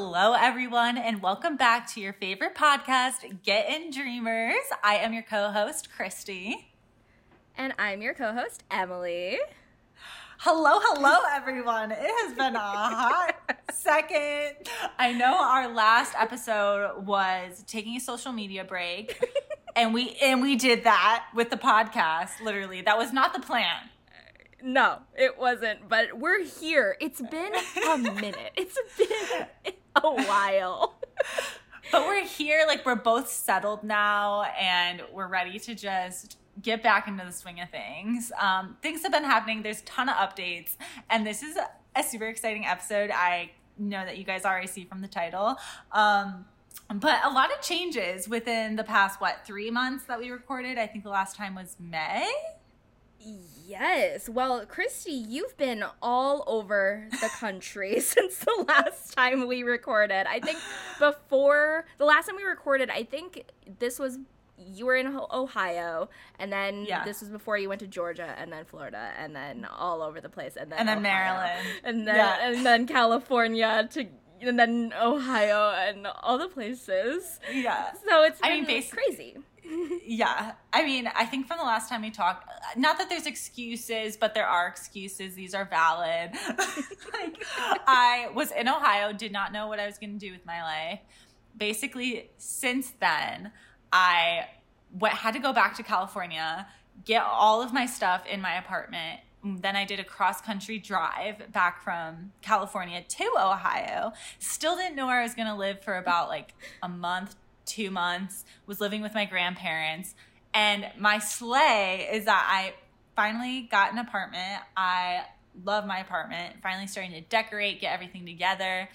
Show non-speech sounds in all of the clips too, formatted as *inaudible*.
Hello, everyone, and welcome back to your favorite podcast, Get In Dreamers. I am your co host, Kristi. And I'm your co host, Emily. Hello, hello, everyone. It has been a hot *laughs* second. I know our last episode was taking a social media break, and we and we did that with the podcast. Literally, that was not the plan. No, it wasn't, but we're here. It's been a minute. It's been *laughs* *laughs* a while. But we're here, like we're both settled now and we're ready to just get back into the swing of things. Um, things have been happening. There's a ton of updates, and this is a super exciting episode. I know that you guys already see from the title. Um, but a lot of changes within the past what three months that we recorded. I think the last time was May. Yes. Well, Kristi, you've been all over the *laughs* country *laughs* since the last time we recorded. I think *laughs* before the last time we recorded, I think this was you were in Ohio, and then yeah. this was before you went to Georgia, and then Florida, and then all over the place, and then and then Ohio, Maryland, and then yeah. and then California to and then Ohio and all the places. Yeah. So it's I mean, basically crazy yeah. I mean, I think from the last time we talked, uh, not that there's excuses, but there are excuses. These are valid. *laughs* like, I was in Ohio, did not know what I was going to do with my life. Basically, since then, I had to go back to California, get all of my stuff in my apartment. Then I did a cross country drive back from California to Ohio. Still didn't know where I was going to live for about like a month, two months, was living with my grandparents. And my sleigh is that I finally got an apartment. I love my apartment. Finally starting to decorate, get everything together.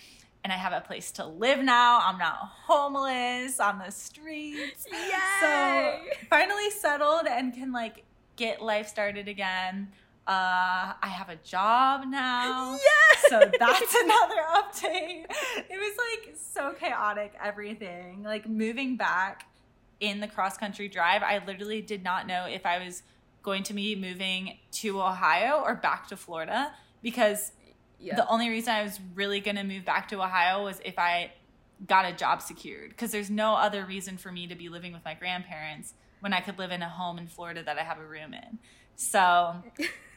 And I have a place to live now. I'm not homeless on the streets. Yay! So finally settled and can like get life started again. Uh, I have a job now. Yes! So that's *laughs* another update. It was like so chaotic, everything. Like moving back in the cross country drive, I literally did not know if I was going to be moving to Ohio or back to Florida because yeah. the only reason I was really going to move back to Ohio was if I got a job secured because there's no other reason for me to be living with my grandparents when I could live in a home in Florida that I have a room in. So *laughs*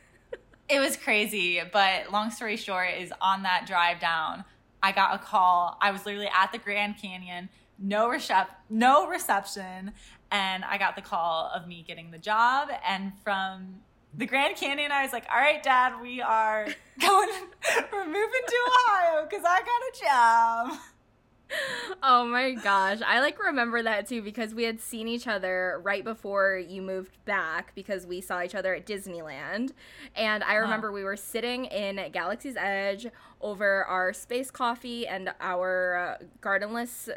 it was crazy, but long story short is on that drive down, I got a call. I was literally at the Grand Canyon, no recep- no reception, and I got the call of me getting the job and from the Grand Canyon, I was like, all right, dad, we are *laughs* going, we're moving to Ohio because I got a job oh my gosh. I like remember that too because we had seen each other right before you moved back because we saw each other at Disneyland. And I remember we were sitting in Galaxy's Edge over our space coffee and our uh, gardenless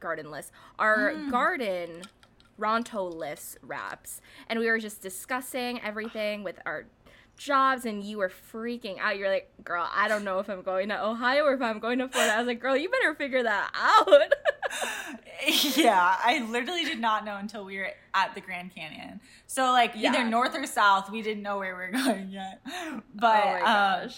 gardenless our mm. garden Ronto-less wraps. And we were just discussing everything with our jobs and you were freaking out. You're like, girl, I don't know if I'm going to Ohio or if I'm going to Florida. I was like, girl, you better figure that out. *laughs* yeah, I literally did not know until we were at the Grand Canyon. So like yeah. either north or south, we didn't know where we were *laughs* going yet. But oh um,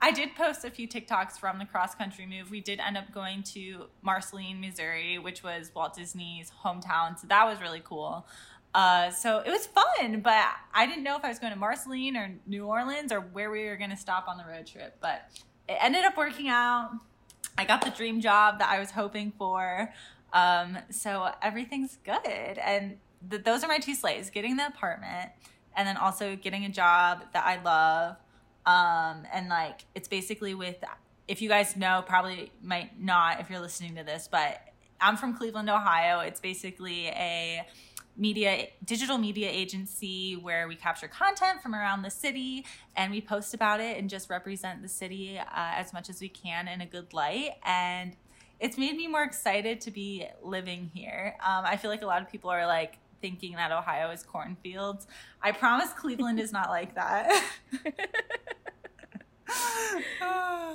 I did post a few TikToks from the cross country move. We did end up going to Marceline, Missouri, which was Walt Disney's hometown. So that was really cool. Uh, so it was fun, but I didn't know if I was going to Marceline or New Orleans or where we were going to stop on the road trip. But it ended up working out. I got the dream job that I was hoping for. Um, so everything's good. And th- those are my two sleighs getting the apartment and then also getting a job that I love. Um, and like it's basically with, if you guys know, probably might not if you're listening to this, but I'm from Cleveland, Ohio. It's basically a media digital media agency where we capture content from around the city and we post about it and just represent the city uh, as much as we can in a good light. And it's made me more excited to be living here. Um, i feel like a lot of people are like thinking that ohio is cornfields. I promise cleveland is not like that.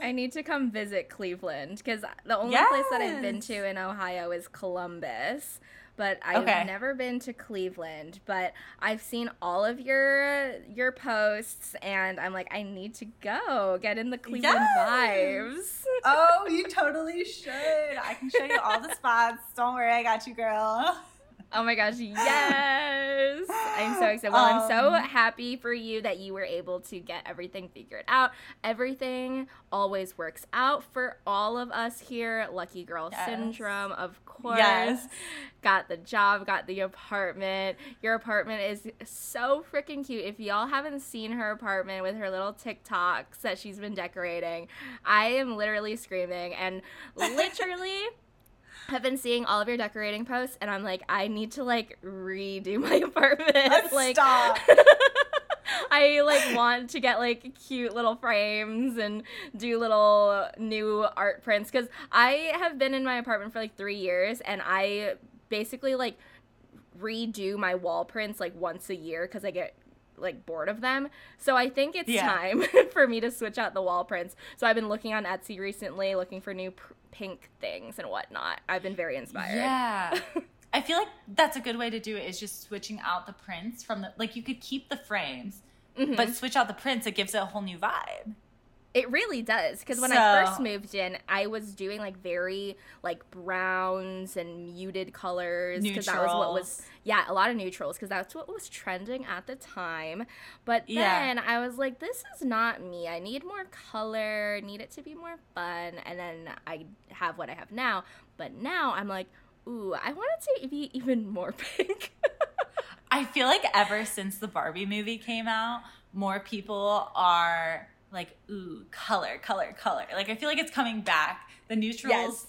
I need to come visit Cleveland because the only yes. place that I've been to in Ohio is Columbus but I've okay. never been to Cleveland. But I've seen all of your your posts, and I'm like, I need to go get in the Cleveland yes! vibes. oh, you *laughs* totally should. I can show you all the spots. Don't worry, I got you, girl. Oh my gosh, yes! I'm so excited. Well, um, I'm so um, happy for you that you were able to get everything figured out. Everything always works out for all of us here. Lucky girl yes. syndrome, of course. Yes. Got the job, got the apartment. Your apartment is so freaking cute. If y'all haven't seen her apartment with her little TikToks that she's been decorating, I am literally screaming and literally have been seeing all of your decorating posts and I'm like, I need to like redo *laughs* my apartment. Like stop. *laughs* I like want to get like cute little frames and do little new art prints because I have been in my apartment for like three years and I basically like redo my wall prints like once a year because I get like bored of them. So I think it's yeah. time *laughs* for me to switch out the wall prints. So I've been looking on Etsy recently, looking for new pr- pink things and whatnot. I've been very inspired. Yeah. *laughs* I feel like that's a good way to do it is just switching out the prints from the like you could keep the frames, mm-hmm. but switch out the prints. It gives it a whole new vibe. It really does because when so, I first moved in, I was doing like very like browns and muted colors because that was what was yeah a lot of neutrals because that's what was trending at the time. But then yeah. I was like, this is not me. I need more color. Need it to be more fun. And then I have what I have now. But now I'm like, ooh, I want it to be even more *laughs* pink. I feel like ever since the Barbie movie came out, more people are like ooh color color color. Like i feel like it's coming back. The neutrals yes.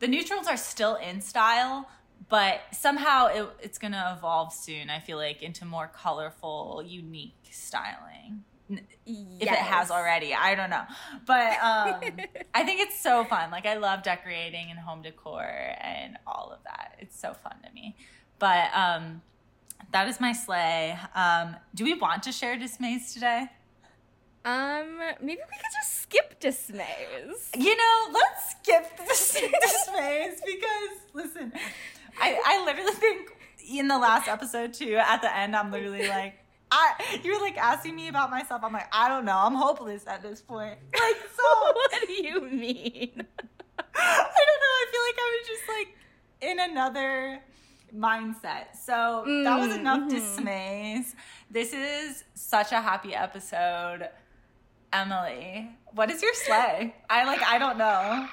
the neutrals are still in style but somehow it, it's going to evolve soon i feel like into more colorful unique styling. Yes. if it has already i don't know. But um, *laughs* i think it's so fun. Like i love decorating and home decor and all of that. It's so fun to me. But um, that is my sleigh. Um, do we want to share dismays today um, maybe we could just skip dismays. You know, let's skip *laughs* the dismays because listen, I I literally think in the last episode too, at the end, I'm literally like. I, you were like asking me about myself. I'm like, I don't know. I'm hopeless at this point. Like, *laughs* so. what do you mean? *laughs* I don't know. I feel like I was just like in another mindset. So mm, that was enough mm-hmm. dismays. This is such a happy episode. Emily, what is your sleigh? I like I don't know.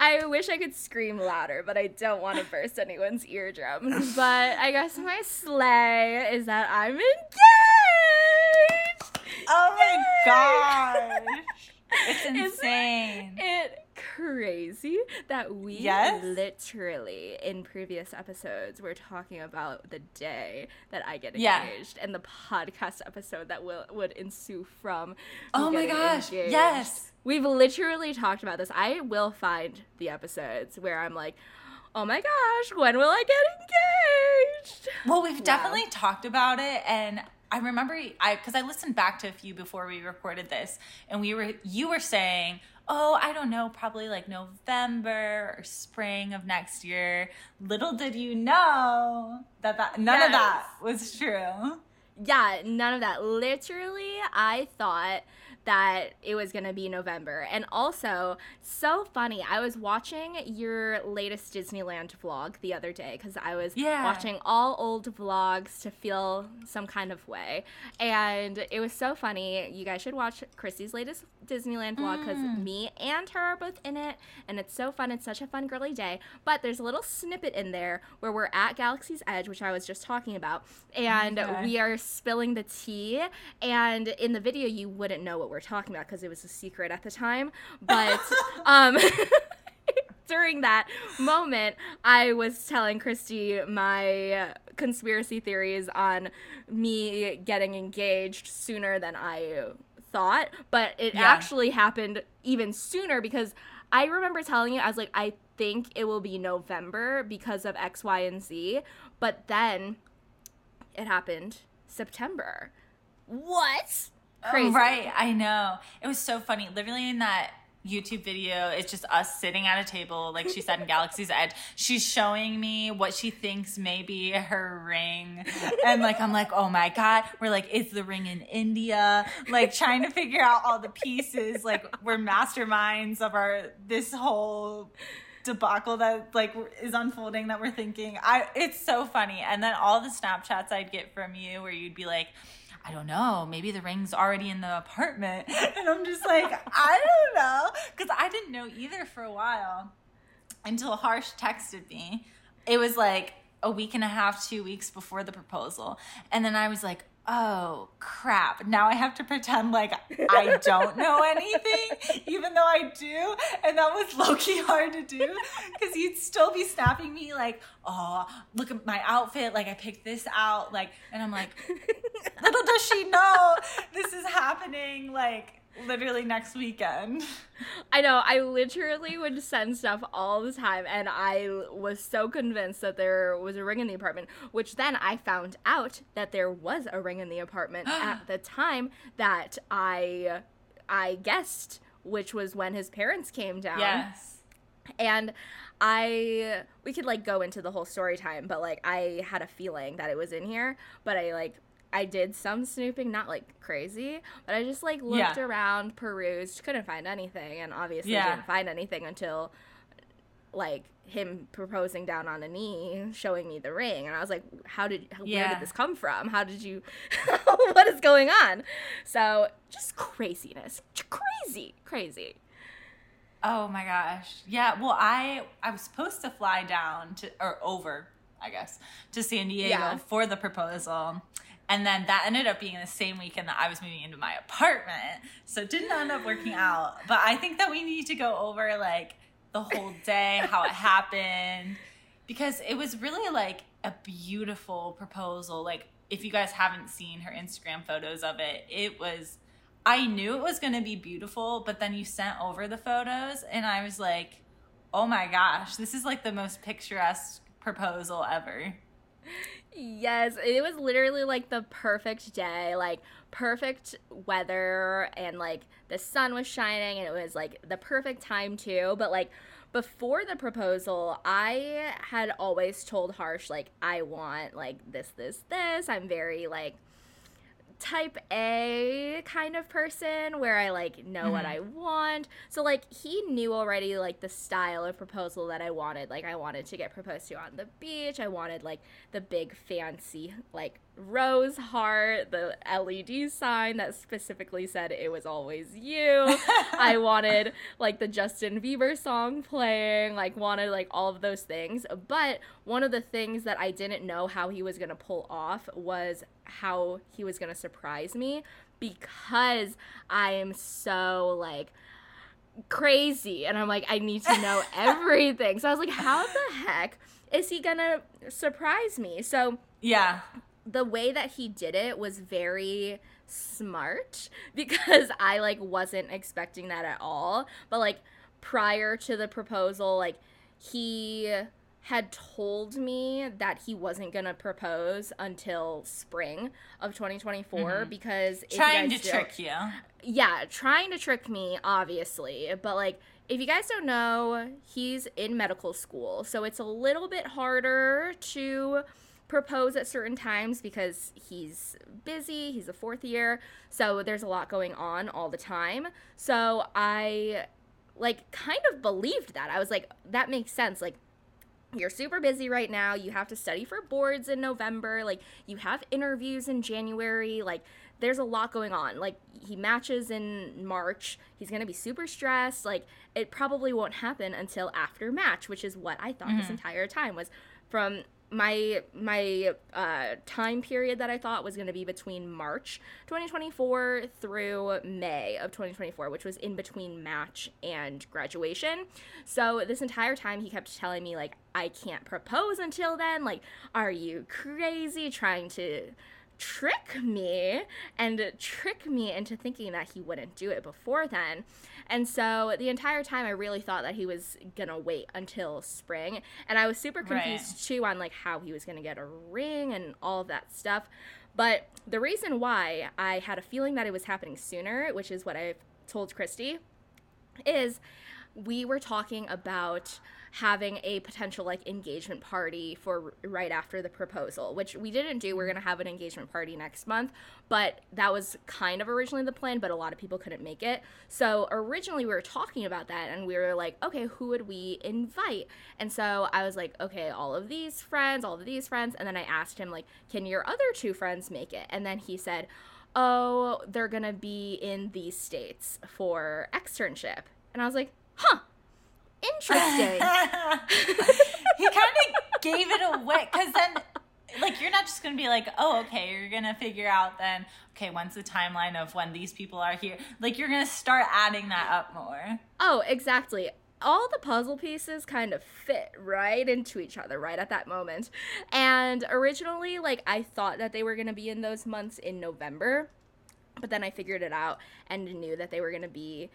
I wish I could scream louder, but I don't want to burst anyone's eardrums. But I guess my sleigh is that I'm engaged. Oh my gosh. It's *laughs* insane. Isn't it crazy that we yes? literally in previous episodes were talking about the day that I get engaged yeah. and the podcast episode that will would ensue from Oh my gosh. Engaged. Yes. We've literally talked about this. I will find the episodes where I'm like oh my gosh, when will I get engaged? Well, we've definitely talked about it and I remember I because I listened back to a few before we recorded this, and we were you were saying, oh, I don't know, probably like November or spring of next year. Little did you know that that none yes. of that was true. Yeah, none of that. Literally, I thought that it was going to be November. And also, so funny. I was watching your latest Disneyland vlog the other day because I was yeah. watching all old vlogs to feel some kind of way. And it was so funny. You guys should watch Chrissy's latest Disneyland vlog because mm. me and her are both in it. And it's so fun. It's such a fun, girly day. But there's a little snippet in there where we're at Galaxy's Edge, which I was just talking about. And okay. we are spilling the tea. And in the video, you wouldn't know what we're talking about because it was a secret at the time. But *laughs* um, *laughs* during that moment, I was telling Kristi my conspiracy theories on me getting engaged sooner than I thought, but it yeah. actually happened even sooner because I remember telling you, I was like, I think it will be November because of X, Y, and Z. But then it happened September. What? *laughs* Crazy. Oh, right, I know. It was so funny. Literally in that YouTube video. It's just us sitting at a table, like she said in *laughs* Galaxy's Edge. She's showing me what she thinks may be her ring. And like, I'm like, oh my God. We're like, is the ring in India? Like, trying to figure out all the pieces. Like, we're masterminds of our, this whole debacle that like is unfolding that we're thinking. I, it's so funny. And then all the Snapchats I'd get from you where you'd be like, I don't know, maybe the ring's already in the apartment. *laughs* And I'm just like, I don't know. Because I didn't know either for a while until Harsh texted me. It was like a week and a half, two weeks before the proposal. And then I was like, oh crap. Now i have to pretend like i don't know *laughs* anything even though i do. And that was low-key hard to do because he'd still be snapping me like oh look at my outfit. Like i picked this out. Like and i'm like little does she know this is happening. Like literally next weekend. I know. I literally would send stuff all the time, and I was so convinced that there was a ring in the apartment. Which then I found out that there was a ring in the apartment *gasps* at the time that I I guessed, which was when his parents came down. Yes. And I we could like go into the whole story time, but like I had a feeling that it was in here, but I like I did some snooping, not like crazy, but I just like looked yeah. around, perused, couldn't find anything, and obviously yeah. didn't find anything until like him proposing down on a knee, showing me the ring, and I was like, "How did? Yeah. Where did this come from? How did you? *laughs* what is going on?" So just craziness, crazy, crazy. Oh my gosh, yeah. Well, I I was supposed to fly down to or over, I guess, to San Diego yeah. for the proposal and then that ended up being the same weekend that I was moving into my apartment. So it didn't end up working out. But I think that we need to go over like the whole day, how it happened, because it was really like a beautiful proposal. Like, if you guys haven't seen her Instagram photos of it, it was, I knew it was going to be beautiful, but then you sent over the photos, and I was like, oh my gosh, this is like the most picturesque proposal ever. Yes, it was literally like the perfect day, like perfect weather, and like the sun was shining, and it was like the perfect time too. But like before the proposal, I had always told Harsh, like, I want like this, this, this. I'm very like type A kind of person where I like know mm-hmm. what I want. So like he knew already like the style of proposal that I wanted. Like I wanted to get proposed to on the beach. I wanted like the big fancy like rose heart, the LED sign that specifically said it was always you. *laughs* I wanted like the Justin Bieber song playing, like wanted like all of those things. But one of the things that I didn't know how he was going to pull off was how he was going to surprise me because I am so like crazy and I'm like I need to know *laughs* everything. So I was like how the heck is he going to surprise me? So yeah the way that he did it was very smart *laughs* because I like wasn't expecting that at all. But like prior to the proposal, like he had told me that he wasn't going to propose until spring of 2024 mm-hmm. because trying to trick you. Yeah, trying to trick me obviously, but like if you guys don't know, he's in medical school, so it's a little bit harder to propose at certain times because he's busy, he's a fourth year, so there's a lot going on all the time. So I like kind of believed that. I was like that makes sense. Like you're super busy right now. You have to study for boards in November. Like you have interviews in January. Like there's a lot going on. Like he matches in March. He's going to be super stressed. Like it probably won't happen until after match, which is what I thought mm-hmm. this entire time was from my my uh, time period that I thought was going to be between March 2024 through May of 2024, which was in between match and graduation. So this entire time he kept telling me like I can't propose until then. Like, are you crazy? Trying to trick me and trick me into thinking that he wouldn't do it before then. And so the entire time I really thought that he was going to wait until spring and I was super confused right. too on like how he was going to get a ring and all of that stuff. But the reason why I had a feeling that it was happening sooner, which is what I've told Kristi, is we were talking about having a potential like engagement party for right after the proposal, which we didn't do. We're mm-hmm. going to have an engagement party next month, but that was kind of originally the plan, but a lot of people couldn't make it. So originally we were talking about that and we were like, okay, who would we invite? And so I was like, okay, all of these friends, all of these friends. And then I asked him, like, can your other two friends make it? And then he said, oh, they're going to be in these states for externship. And I was like, huh interesting. *laughs* he kind of gave it away because then, like, you're not just gonna be like, oh, okay, you're gonna figure out then, okay, when's the timeline of when these people are here? Like, you're gonna start adding that up more. Oh, exactly. All the puzzle pieces kind of fit right into each other right at that moment. And originally, like, I thought that they were gonna be in those months in November but then I figured it out and knew that they were going to be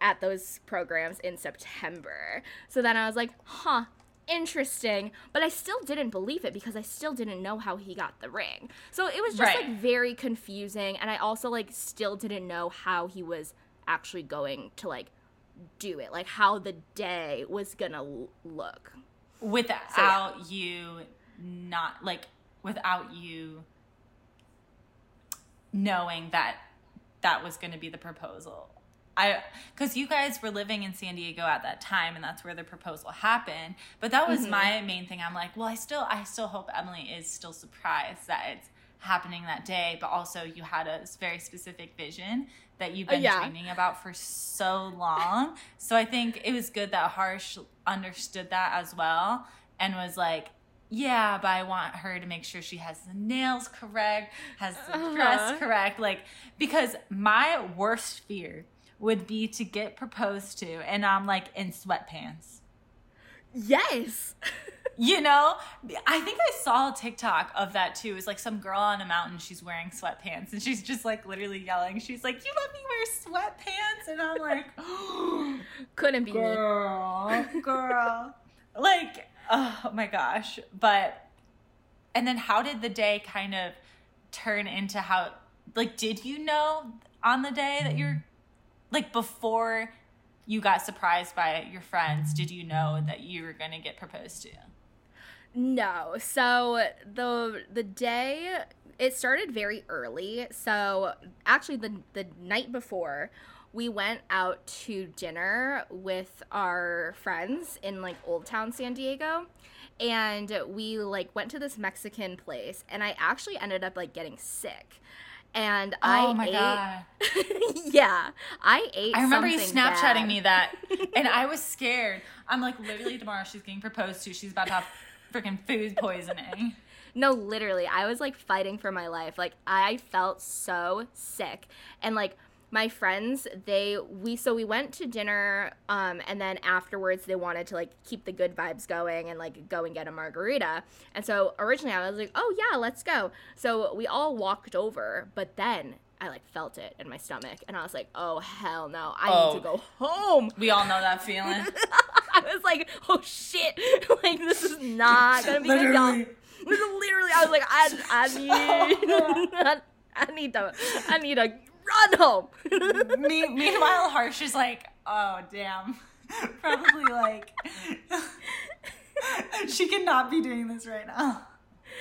at those programs in September. So then I was like, huh, interesting. But I still didn't believe it because I still didn't know how he got the ring. So it was just right. like very confusing. And I also like still didn't know how he was actually going to like do it, like how the day was gonna l- look. Without so, yeah. you not like without you knowing that that was going to be the proposal I because you guys were living in San Diego at that time and that's where the proposal happened. But that was mm-hmm. my main thing. I'm like, well, I still I still hope Emily is still surprised that it's happening that day, but also you had a very specific vision that you've been uh, yeah. dreaming about for so long. so I think it was good that Harsh understood that as well and was like, yeah, but I want her to make sure she has the nails correct, has the uh-huh. dress correct. Like, because my worst fear would be to get proposed to and I'm like in sweatpants. Yes. *laughs* you know, I think I saw a TikTok of that too. It's like some girl on a mountain, she's wearing sweatpants and she's just like literally yelling. She's like, You let me wear sweatpants? And I'm like, *gasps* Couldn't be girl, me. girl. *laughs* like, oh my gosh. But, and then how did the day kind of turn into how, like, did you know on the day that you're like before you got surprised by your friends, did you know that you were going to get proposed to? No. So the the day it started very early. So actually the the night before we went out to dinner with our friends in like Old Town San Diego and we like went to this Mexican place and I actually ended up like getting sick and oh I my ate, god, *laughs* yeah, I ate. I remember you Snapchatting bad. me that, *laughs* and I was scared. I'm like, literally tomorrow she's getting proposed to. She's about to have freaking food poisoning. *laughs* No, literally, I was like fighting for my life. Like I felt so sick, and like my friends they we so we went to dinner um and then afterwards they wanted to like keep the good vibes going and like go and get a margarita and so originally i was like oh yeah let's go so we all walked over but then I like felt it in my stomach and I was like, oh hell no, I oh, need to go home. We all know that feeling. *laughs* I was like, oh shit, *laughs* like this is not gonna be good, y'all. Literally, I was like, I, I *laughs* need, I, I need to, I need to run home. *laughs* Me- meanwhile, Harsh is like, oh, damn. *laughs* Probably like, *laughs* she cannot be doing this right now.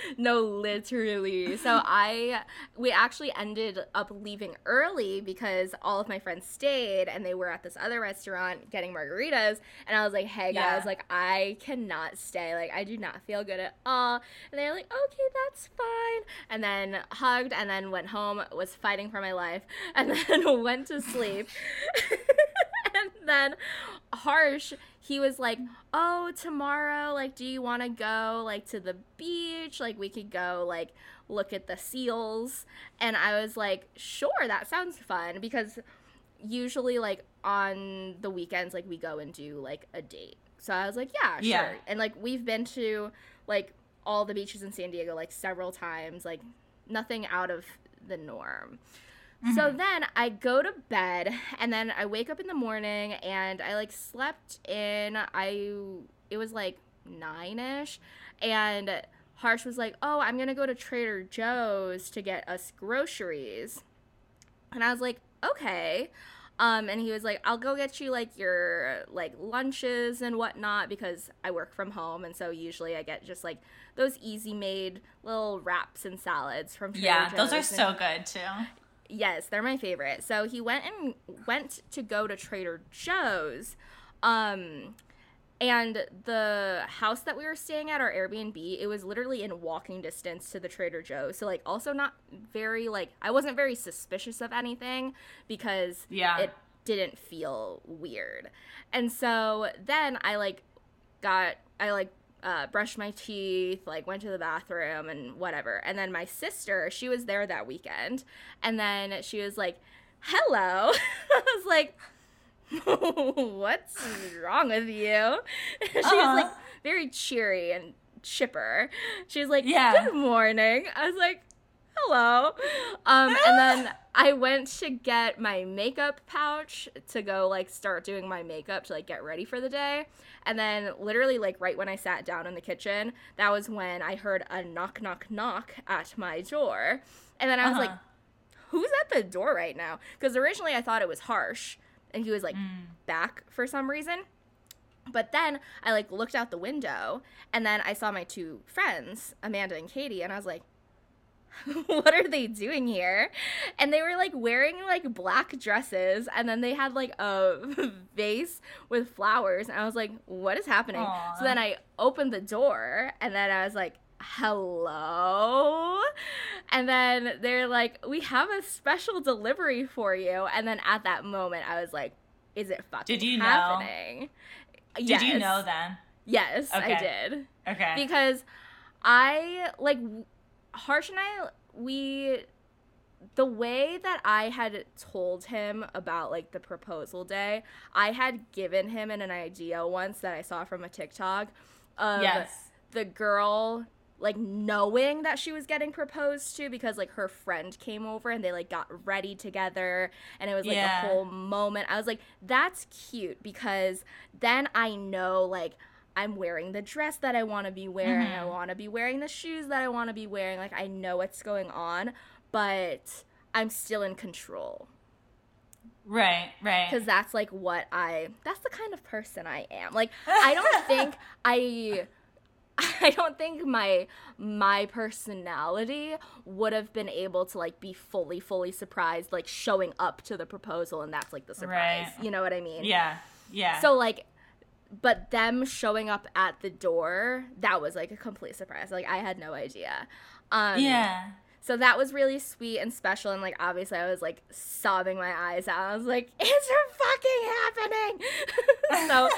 *laughs* no, literally. So *laughs* I we actually ended up leaving early because all of my friends stayed and they were at this other restaurant getting margaritas and I was like, "Hey guys, yeah. like I cannot stay. Like I do not feel good at all." And they're like, "Okay, that's fine." And then hugged and then went home, was fighting for my life, and *laughs* then went to sleep. And then harsh he was like oh tomorrow like do you want to go like to the beach? Like we could go like look at the seals. And i was like sure that sounds fun. Because usually like on the weekends like we go and do like a date. So i was like yeah sure. Yeah. and like we've been to like all the beaches in san diego like several times like nothing out of the norm Mm-hmm. So then I go to bed and then I wake up in the morning and I like slept in I it was like 9ish and Harsh was like, "Oh, I'm going to go to Trader Joe's to get us groceries." And I was like, "Okay." Um, and he was like, I'll go get you like your like lunches and whatnot because I work from home. And so usually I get just like those easy made little wraps and salads from Trader Yeah, Joe's those are so good too. Yes, they're my favorite. So he went and went to go to Trader Joe's. Um, and the house that we were staying at, our Airbnb, it was literally in walking distance to the Trader Joe's. So like also not very like I wasn't very suspicious of anything because yeah. it didn't feel weird. And so then I like got I like uh, brushed my teeth, like went to the bathroom and whatever. And then my sister, she was there that weekend, and then she was like, "Hello." *laughs* I was like, *laughs* what's wrong with you? *laughs* she uh-huh. was like very cheery and chipper. She was like, yeah. good morning. I was like, hello. Um, and then I went to get my makeup pouch to go like start doing my makeup to like get ready for the day. And then literally like right when I sat down in the kitchen, that was when I heard a knock knock knock at my door. And then I was uh-huh. like, who's at the door right now? Because originally I thought it was harsh and he was like mm. back for some reason. But then I like looked out the window and then I saw my two friends, Amanda and Katie, and I was like, *laughs* what are they doing here? And they were like wearing like black dresses and then they had like a *laughs* vase with flowers and I was like, what is happening? Aww. So then I opened the door and then I was like, hello and then they're like we have a special delivery for you and then at that moment i was like is it fucking happening? did you happening know? did yes. you know then yes okay. i did okay because i like harsh and i we the way that I had told him about like the proposal day, I had given him an, an idea once that I saw from a TikTok of yes. the girl like knowing that she was getting proposed to because like her friend came over and they like got ready together and it was like yeah. a whole moment. I was like, that's cute because then I know like I'm wearing the dress that I want to be wearing. Mm-hmm. I want to be wearing the shoes that I want to be wearing. Like I know what's going on, but I'm still in control. Right, right. Because that's like what I, that's the kind of person I am. Like, I don't *laughs* think I *laughs* I don't think my my personality would have been able to like be fully fully surprised like showing up to the proposal and that's like the surprise. Right. You know what I mean? Yeah. Yeah. So like but them showing up at the door, that was like a complete surprise. Like I had no idea. Um Yeah. So that was really sweet and special and like obviously I was like sobbing my eyes out. I was like, *laughs* it's fucking happening. *laughs* so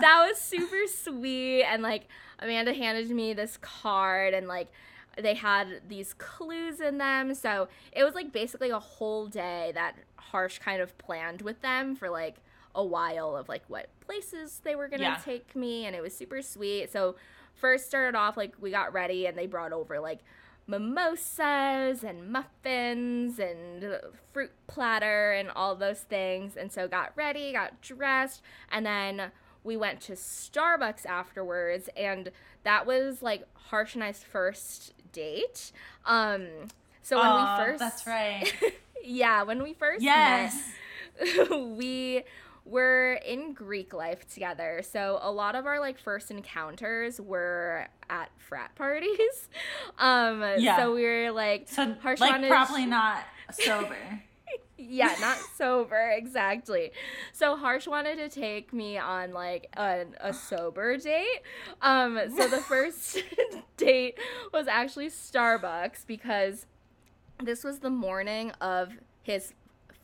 that was super sweet and like Amanda handed me this card and like they had these clues in them. So it was like basically a whole day that Harsh kind of planned with them for like a while of like what places they were gonna yeah. take me and it was super sweet. So first started off like we got ready and they brought over like mimosas and muffins and fruit platter and all those things and so got ready got dressed and then we went to Starbucks afterwards, and that was like Harsh and I's first date. Um, so when Aww, we first, that's right. *laughs* yeah, when we first yes. met, *laughs* we were in Greek life together. So a lot of our like first encounters were at frat parties. *laughs* Um, yeah. So we were like, so like probably not sober *laughs* yeah, not sober, exactly. So Harsh wanted to take me on like a, a sober date. Um, so the first *laughs* date was actually Starbucks because this was the morning of his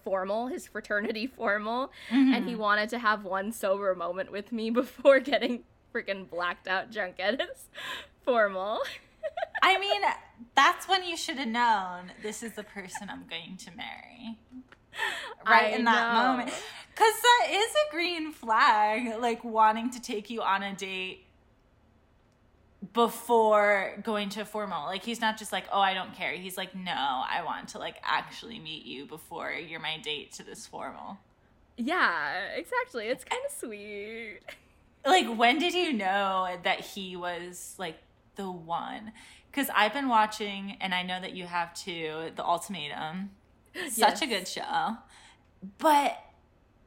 formal, his fraternity *laughs* formal, mm-hmm. and he mm-hmm. wanted to have one sober moment with me *laughs* before getting freaking blacked out drunk at his *laughs* formal. I mean, that's when you should have known this is the person I'm going to marry. Right I in that know. moment. Because that is a green flag, like wanting to take you on a date before going to formal. Like he's not just like, "Oh, I don't care." He's like, "No, I want to like actually meet you before you're my date to this formal." Yeah, exactly. It's kind of sweet. Like when did you know that he was like the one? Cuz I've been watching and I know that you have too, The Ultimatum. *gasps* Such yes. a good show. But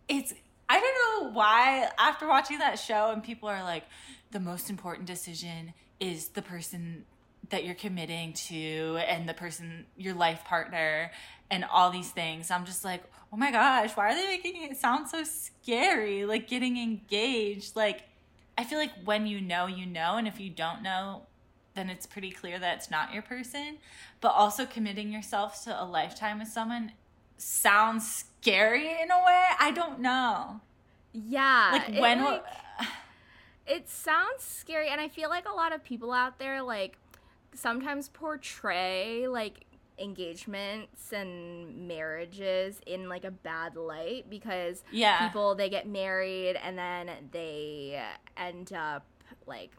it's I don't know why after watching that show and people are like the most important decision is the person that you're committing to and the person your life partner and all these things. I'm just like, "Oh my gosh, why are they making it sound so scary like getting engaged?" Like I feel like when you know, you know, and if you don't know, then it's pretty clear that it's not your person. But also committing yourself to a lifetime with someone sounds scary in a way. I don't know. Yeah. Like when like, it sounds scary and I feel like a lot of people out there like sometimes portray like engagements and marriages in like a bad light because yeah. people they get married and then they end up like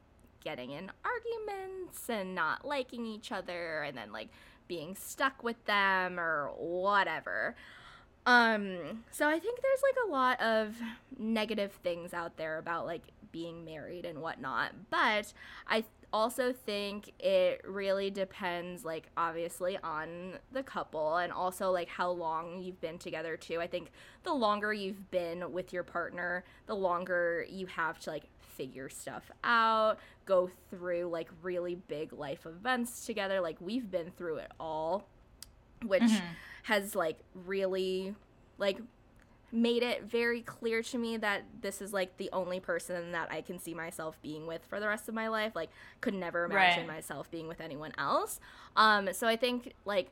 getting in arguments and not liking each other and then like being stuck with them or whatever. Um so I think there's like a lot of negative things out there about like being married and whatnot, but I also think it really depends like obviously on the couple and also like how long you've been together too. I think the longer you've been with your partner, the longer you have to like figure stuff out, go through like really big life events together. Like we've been through it all, which mm-hmm. has like really like made it very clear to me that this is like the only person that I can see myself being with for the rest of my life. Like could never imagine right. myself being with anyone else. Um so I think like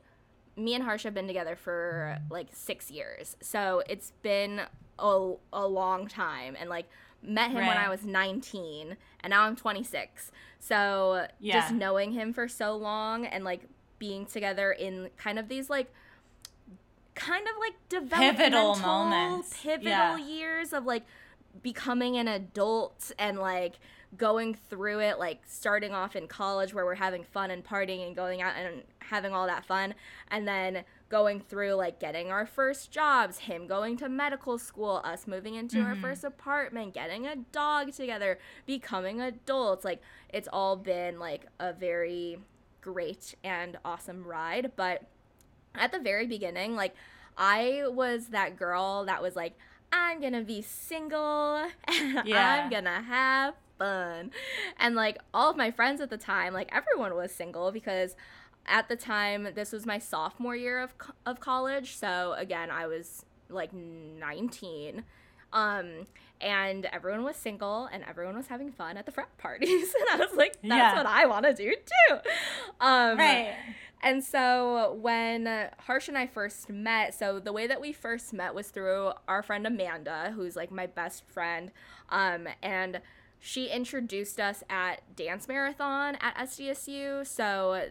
me and Harsh have been together for like 6 years. So it's been a, a long time and like met him right. when I was 19 and now I'm 26. So yeah. just knowing him for so long and like being together in kind of these like kind of like developmental pivotal moments, pivotal yeah. years of like becoming an adult and like going through it like starting off in college where we're having fun and partying and going out and having all that fun and then going through like getting our first jobs him going to medical school us moving into mm-hmm. our first apartment getting a dog together becoming adults like it's all been like a very great and awesome ride but at the very beginning, like I was that girl that was like, I'm gonna be single *laughs* and yeah. I'm gonna have fun. And like all of my friends at the time, like everyone was single because at the time this was my sophomore year of of college. So again, I was like 19. Um and everyone was single and everyone was having fun at the frat parties *laughs* and I was like that's yeah. what I want to do too. Um right and so when Harsh and I first met, so the way that we first met was through our friend Amanda, who's like my best friend. Um, and she introduced us at Dance Marathon at SDSU. So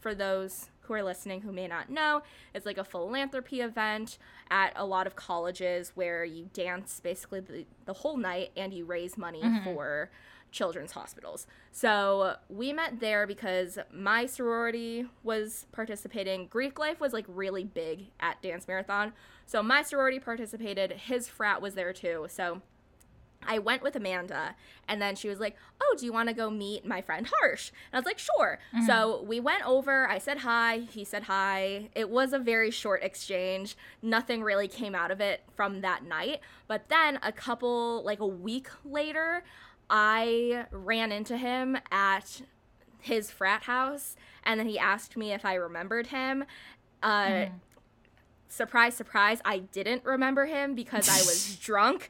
for those who are listening who may not know, it's like a philanthropy event at a lot of colleges where you dance basically the, the whole night and you raise money mm-hmm. for children's hospitals. So we met there because my sorority was participating. Greek life was like really big at Dance Marathon. So my sorority participated. His frat was there too. So I went with Amanda, and then she was like, Oh, do you want to go meet my friend Harsh? And I was like, Sure. Mm-hmm. So we went over. I said hi. He said hi. It was a very short exchange. Nothing really came out of it from that night. But then a couple, like a week later, I ran into him at his frat house and then he asked me if I remembered him. Uh, mm. Surprise, surprise, I didn't remember him because I was *laughs* drunk.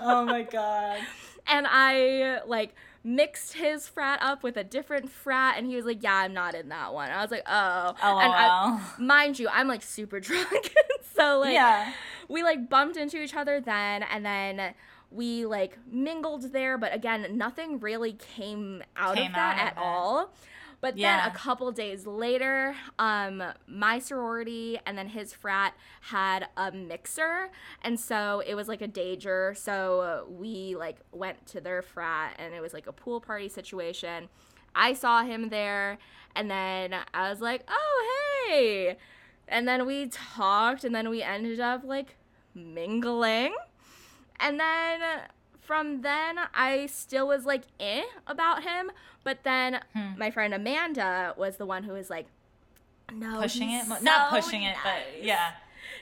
oh my god. And I like mixed his frat up with a different frat and he was like, Yeah, I'm not in that one. I was like, Oh. Oh and I, mind you, I'm like super *laughs* drunk. *laughs* so like yeah. we like bumped into each other then and then we like mingled there, but again, nothing really came out came of that out at all. But yeah. then a couple days later, um, my sorority and then his frat had a mixer, and so it was like a danger. So we like went to their frat, and it was like a pool party situation. I saw him there, and then I was like, "Oh hey," and then we talked, and then we ended up like mingling. And then from then, I still was like eh about him. But then hmm. my friend Amanda was the one who was like, no, pushing it, so not pushing nice. it, but yeah.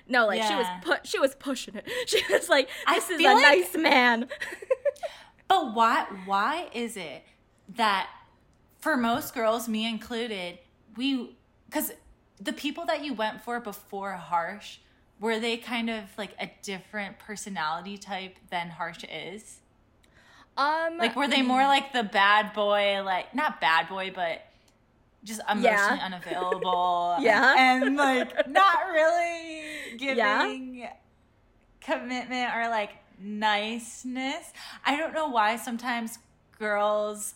No, like yeah. she was put she was pushing it. *laughs* She was like, "This I is a like, nice man." *laughs* but why why is it that for most girls, me included, we because the people that you went for before Harsh were they kind of like a different personality type than Harsh is? Um, like were they more like the bad boy, like not bad boy, but just emotionally yeah. unavailable. *laughs* yeah. And like not really giving yeah. commitment or like niceness. I don't know why sometimes girls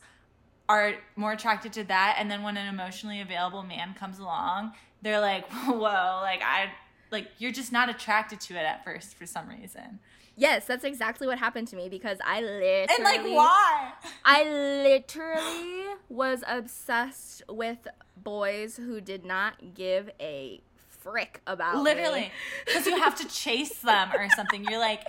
are more attracted to that and then when an emotionally available man comes along, they're like, *laughs* "Whoa, like I like you're just not attracted to it at first for some reason." Yes, that's exactly what happened to me because I literally And like why? I literally was obsessed with boys who did not give a frick about literally because you have to chase them or something. You're like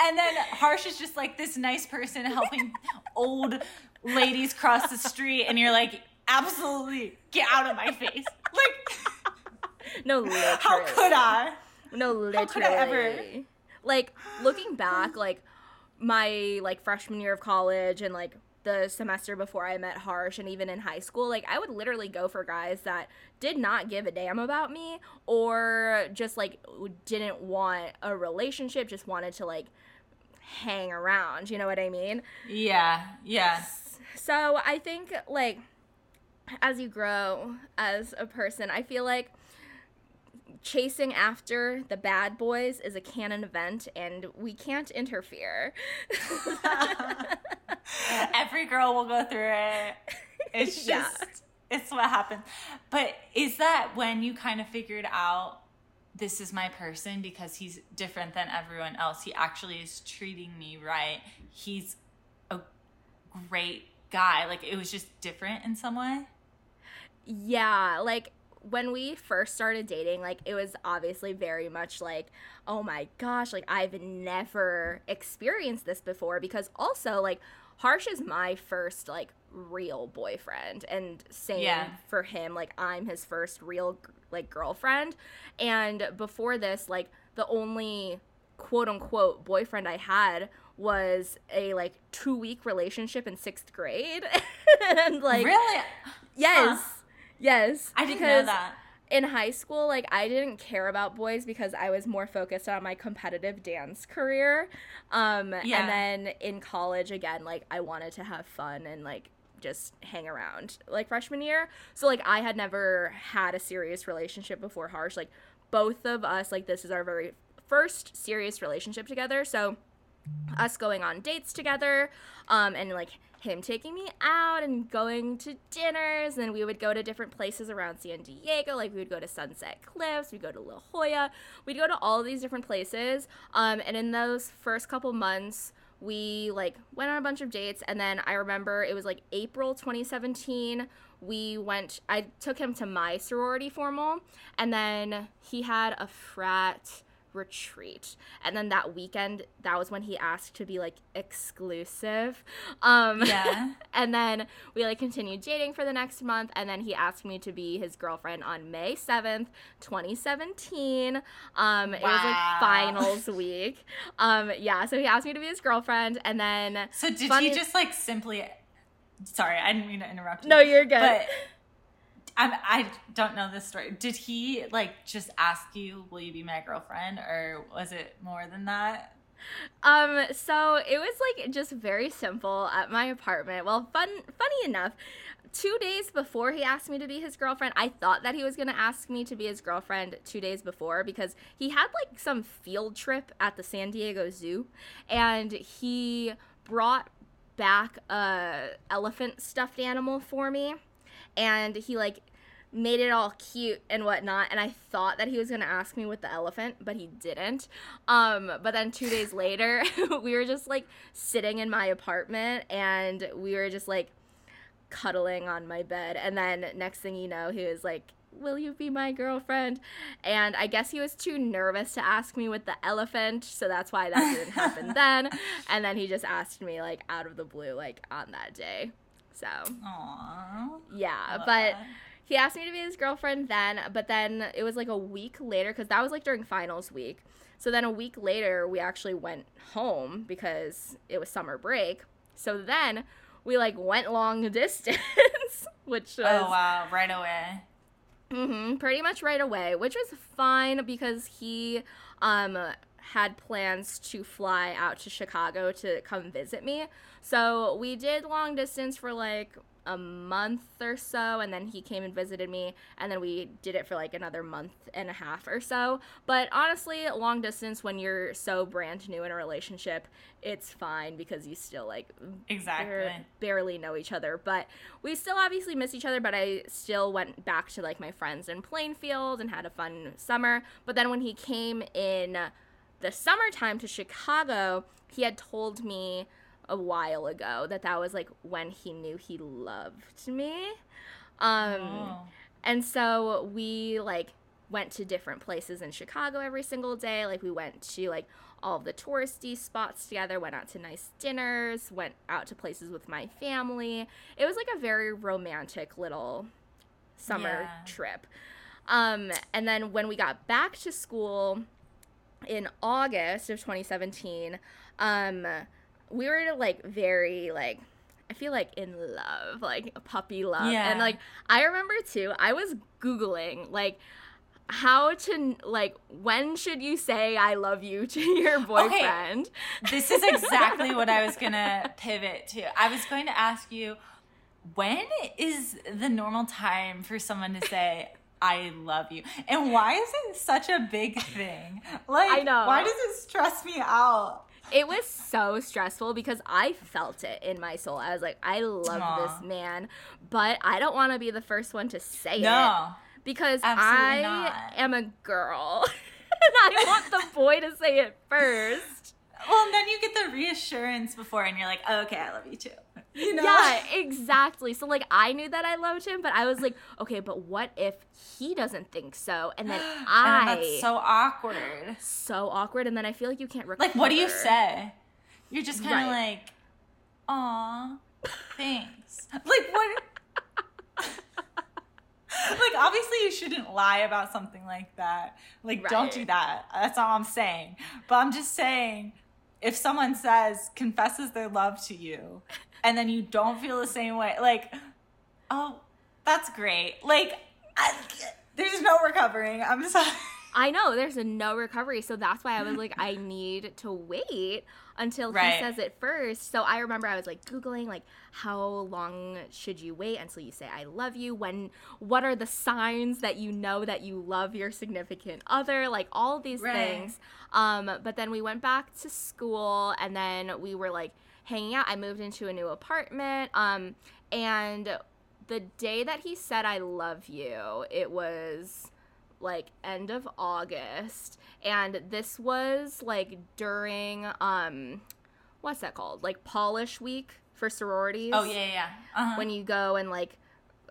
and then Harsh is just like this nice person helping old ladies cross the street and you're like absolutely get out of my face. Like no, literally. *laughs* How could I? No, literally. How could I ever? like looking back like my like freshman year of college and like the semester before I met Harsh and even in high school, like I would literally go for guys that did not give a damn about me or just like didn't want a relationship, just wanted to like hang around, you know what I mean? Yeah. Yeah. So, I think like as you grow as a person, I feel like chasing after the bad boys is a canon event and we can't interfere. *laughs* Every girl will go through it. It's *laughs* just yeah. it's what happens. But is that when you kind of figured out this is my person because he's different than everyone else. He actually is treating me right. He's a great guy. Like it was just different in some way. Yeah, like when we first started dating, like it was obviously very much like, oh my gosh, like I've never experienced this before because also like Harsh is my first like real boyfriend and same yeah. for him like I'm his first real like girlfriend and before this like the only quote unquote boyfriend I had was a like 2 week relationship in 6th grade *laughs* and like Really? Yes. Huh Yes. I didn't know that. In high school, like I didn't care about boys because I was more focused on my competitive dance career. Um yeah. and then in college again, like I wanted to have fun and like just hang around like freshman year. So like I had never had a serious relationship before Harsh. Like both of us, like this is our very first serious relationship together. So us going on dates together, um, and like him taking me out and going to dinners. And we would go to different places around San Diego. Like we would go to Sunset Cliffs, we'd go to La Jolla, we'd go to all these different places. Um, and in those first couple months, we like went on a bunch of dates. And then I remember it was like April 2017 we went i took him to my sorority formal and then he had a frat retreat. And then that weekend that was when he asked to be like exclusive. Um yeah. *laughs* and then we like continued dating for the next month and then he asked me to be his girlfriend on may 7th 2017 um wow. it was like finals week. Um yeah so he asked me to be his girlfriend and then so did funny- he just like simply sorry i didn't mean to interrupt you. No you're good. But I'm, I don't know this story. Did he like just ask you, "Will you be my girlfriend?" or was it more than that? Um, so it was like just very simple at my apartment. Well, fun, funny enough, two days before he asked me to be his girlfriend, I thought that he was gonna ask me to be his girlfriend two days before because he had like some field trip at the San Diego Zoo, and he brought back a elephant stuffed animal for me and he like made it all cute and whatnot and i thought that he was going to ask me with the elephant but he didn't. Um but then two days later *laughs* we were just like sitting in my apartment and we were just like cuddling on my bed. And then next thing you know he was like will you be my girlfriend? And i guess he was too nervous to ask me with the elephant so that's why that didn't happen *laughs* then. And then he just asked me like out of the blue like on that day. So Aww, yeah but that he asked me to be his girlfriend then, but then it was like a week later because that was like during finals week. So then a week later, we actually went home because it was summer break. So then we like went long *laughs* distance, which oh, was oh wow, right away. Mm-hmm, pretty much right away, which was fine because he um had plans to fly out to Chicago to come visit me. So we did long distance for like a month or so and then he came and visited me and then we did it for like another month and a half or so. But honestly long distance when you're so brand new in a relationship it's fine because you still like exactly. bar- barely know each other. But we still obviously miss each other but i still went back to like my friends in plainfield and had a fun summer. But then when he came in the summertime to chicago he had told me a while ago that that was like when he knew he loved me. Um oh. and so we like went to different places in Chicago every single day. Like we went to like all the touristy spots together, went out to nice dinners, went out to places with my family. It was like a very romantic little summer yeah. trip. Um, and then when we got back to school in August of 2017, um, we were like very like I feel like in love, like puppy love. Yeah. And like I remember too, I was googling like how to like when should you say I love you *laughs* to your boyfriend? Okay. This is exactly what I was *laughs* going to pivot to. I was going to ask you when is the normal time for someone to say I love you. And why is it such a big thing? Like I know. why does it stress me out? It was so stressful because I felt it in my soul. I was like, I love Aww. this man, but I don't want to be the first one to say no, it because I not. am a girl *laughs* and I *laughs* want the boy to say it first. Well, and then you get the reassurance before, and you're like, oh, okay, I love you too. *laughs* You know? Yeah, exactly. So like I knew that I loved him, but I was like, okay, but what if he doesn't think so? And then *gasps* I and that's so awkward. So awkward, and then I feel like you can't recover. Like, what do you say? You're just kind of right. like, aw, *laughs* thanks. like what? *laughs* like obviously you shouldn't lie about something like that. Like right. don't do that. That's all I'm saying. But I'm just saying if someone says confesses their love to you and then you don't feel the same way like oh that's great like I, there's no recovering i'm sorry *laughs* I know there's a no recovery, so that's why I was like, I need to wait until right. he says it first. So I remember I was like googling like how long should you wait until you say I love you? When what are the signs that you know that you love your significant other? Like all these right. things. Um, but then we went back to school, and then we were like hanging out. I moved into a new apartment. Um, and the day that he said I love you, it was like end of August and this was like during um what's that called? Like polish week for sororities. Oh yeah, yeah. Uh-huh. When you go and like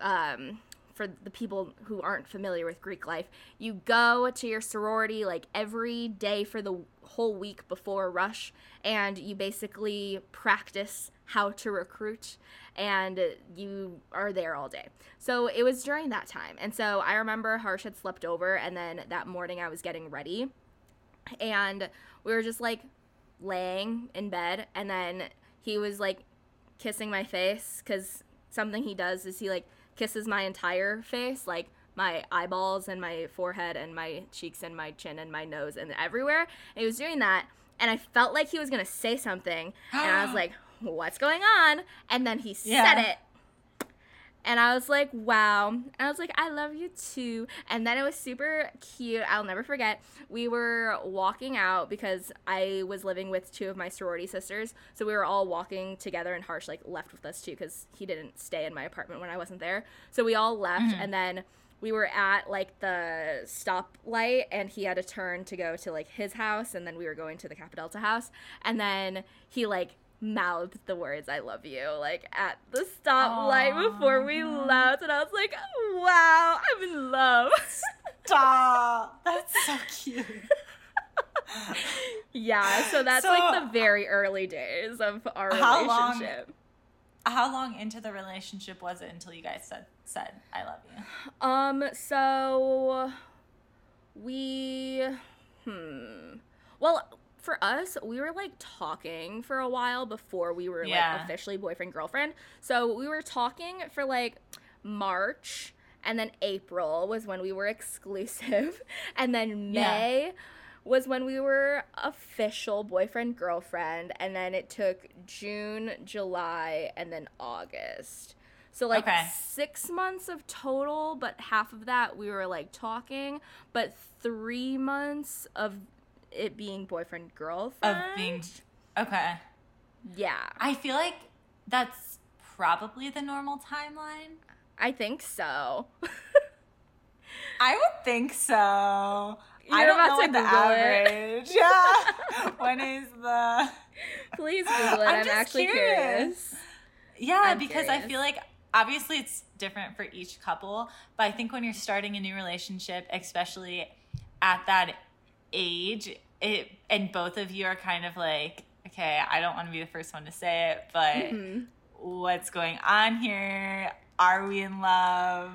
um for the people who aren't familiar with Greek life, you go to your sorority like every day for the whole week before rush and you basically practice how to recruit and you are there all day. So it was during that time. And so I remember Harsh had slept over and then that morning I was getting ready and we were just like laying in bed and then he was like kissing my face cuz something he does is he like kisses my entire face like my eyeballs and my forehead and my cheeks and my chin and my nose and everywhere. And he was doing that and I felt like he was going to say something and I was *gasps* like, what's going on? And then he yeah. said it. And I was like, wow. And I was like, I love you too. And then it was super cute. I'll never forget. We were walking out because I was living with two of my sorority sisters. So we were all walking together, and Harsh like left with us too because he didn't stay in my apartment when I wasn't there. So we all left, mm-hmm. and then we were at like the stoplight and he had to turn to go to like his house and then we were going to the Kappa Delta house and then he like mouthed the words "I love you" like at the stoplight Aww. before we left, and I was like, "Wow, I'm in love." Stop! *laughs* That's so cute. yeah, so that's so, like the very early days of our relationship. Long, how long into the relationship was it until you guys said said I love you? Um, so we hmm. Well, for us, we were like talking for a while before we were yeah. like officially boyfriend girlfriend. So we were talking for like March and then April was when we were *laughs* exclusive and then May yeah. was when we were official boyfriend girlfriend and then it took June, July and then August. So like okay. 6 months of total, but half of that we were like talking, but 3 months of it being boyfriend girlfriend. Of being okay. Yeah. I feel like that's probably the normal timeline. I think so. *laughs* I would think so. You're I don't know what the average. It. Yeah. *laughs* when is the? *laughs* Please Google it. I'm, I'm actually curious. curious. Yeah, I'm because curious. I feel like obviously it's different for each couple, but I think when you're starting a new relationship, especially at that age, it and both of you are kind of like, okay, I don't want to be the first one to say it, but mm-hmm. what's going on here? Are we in love?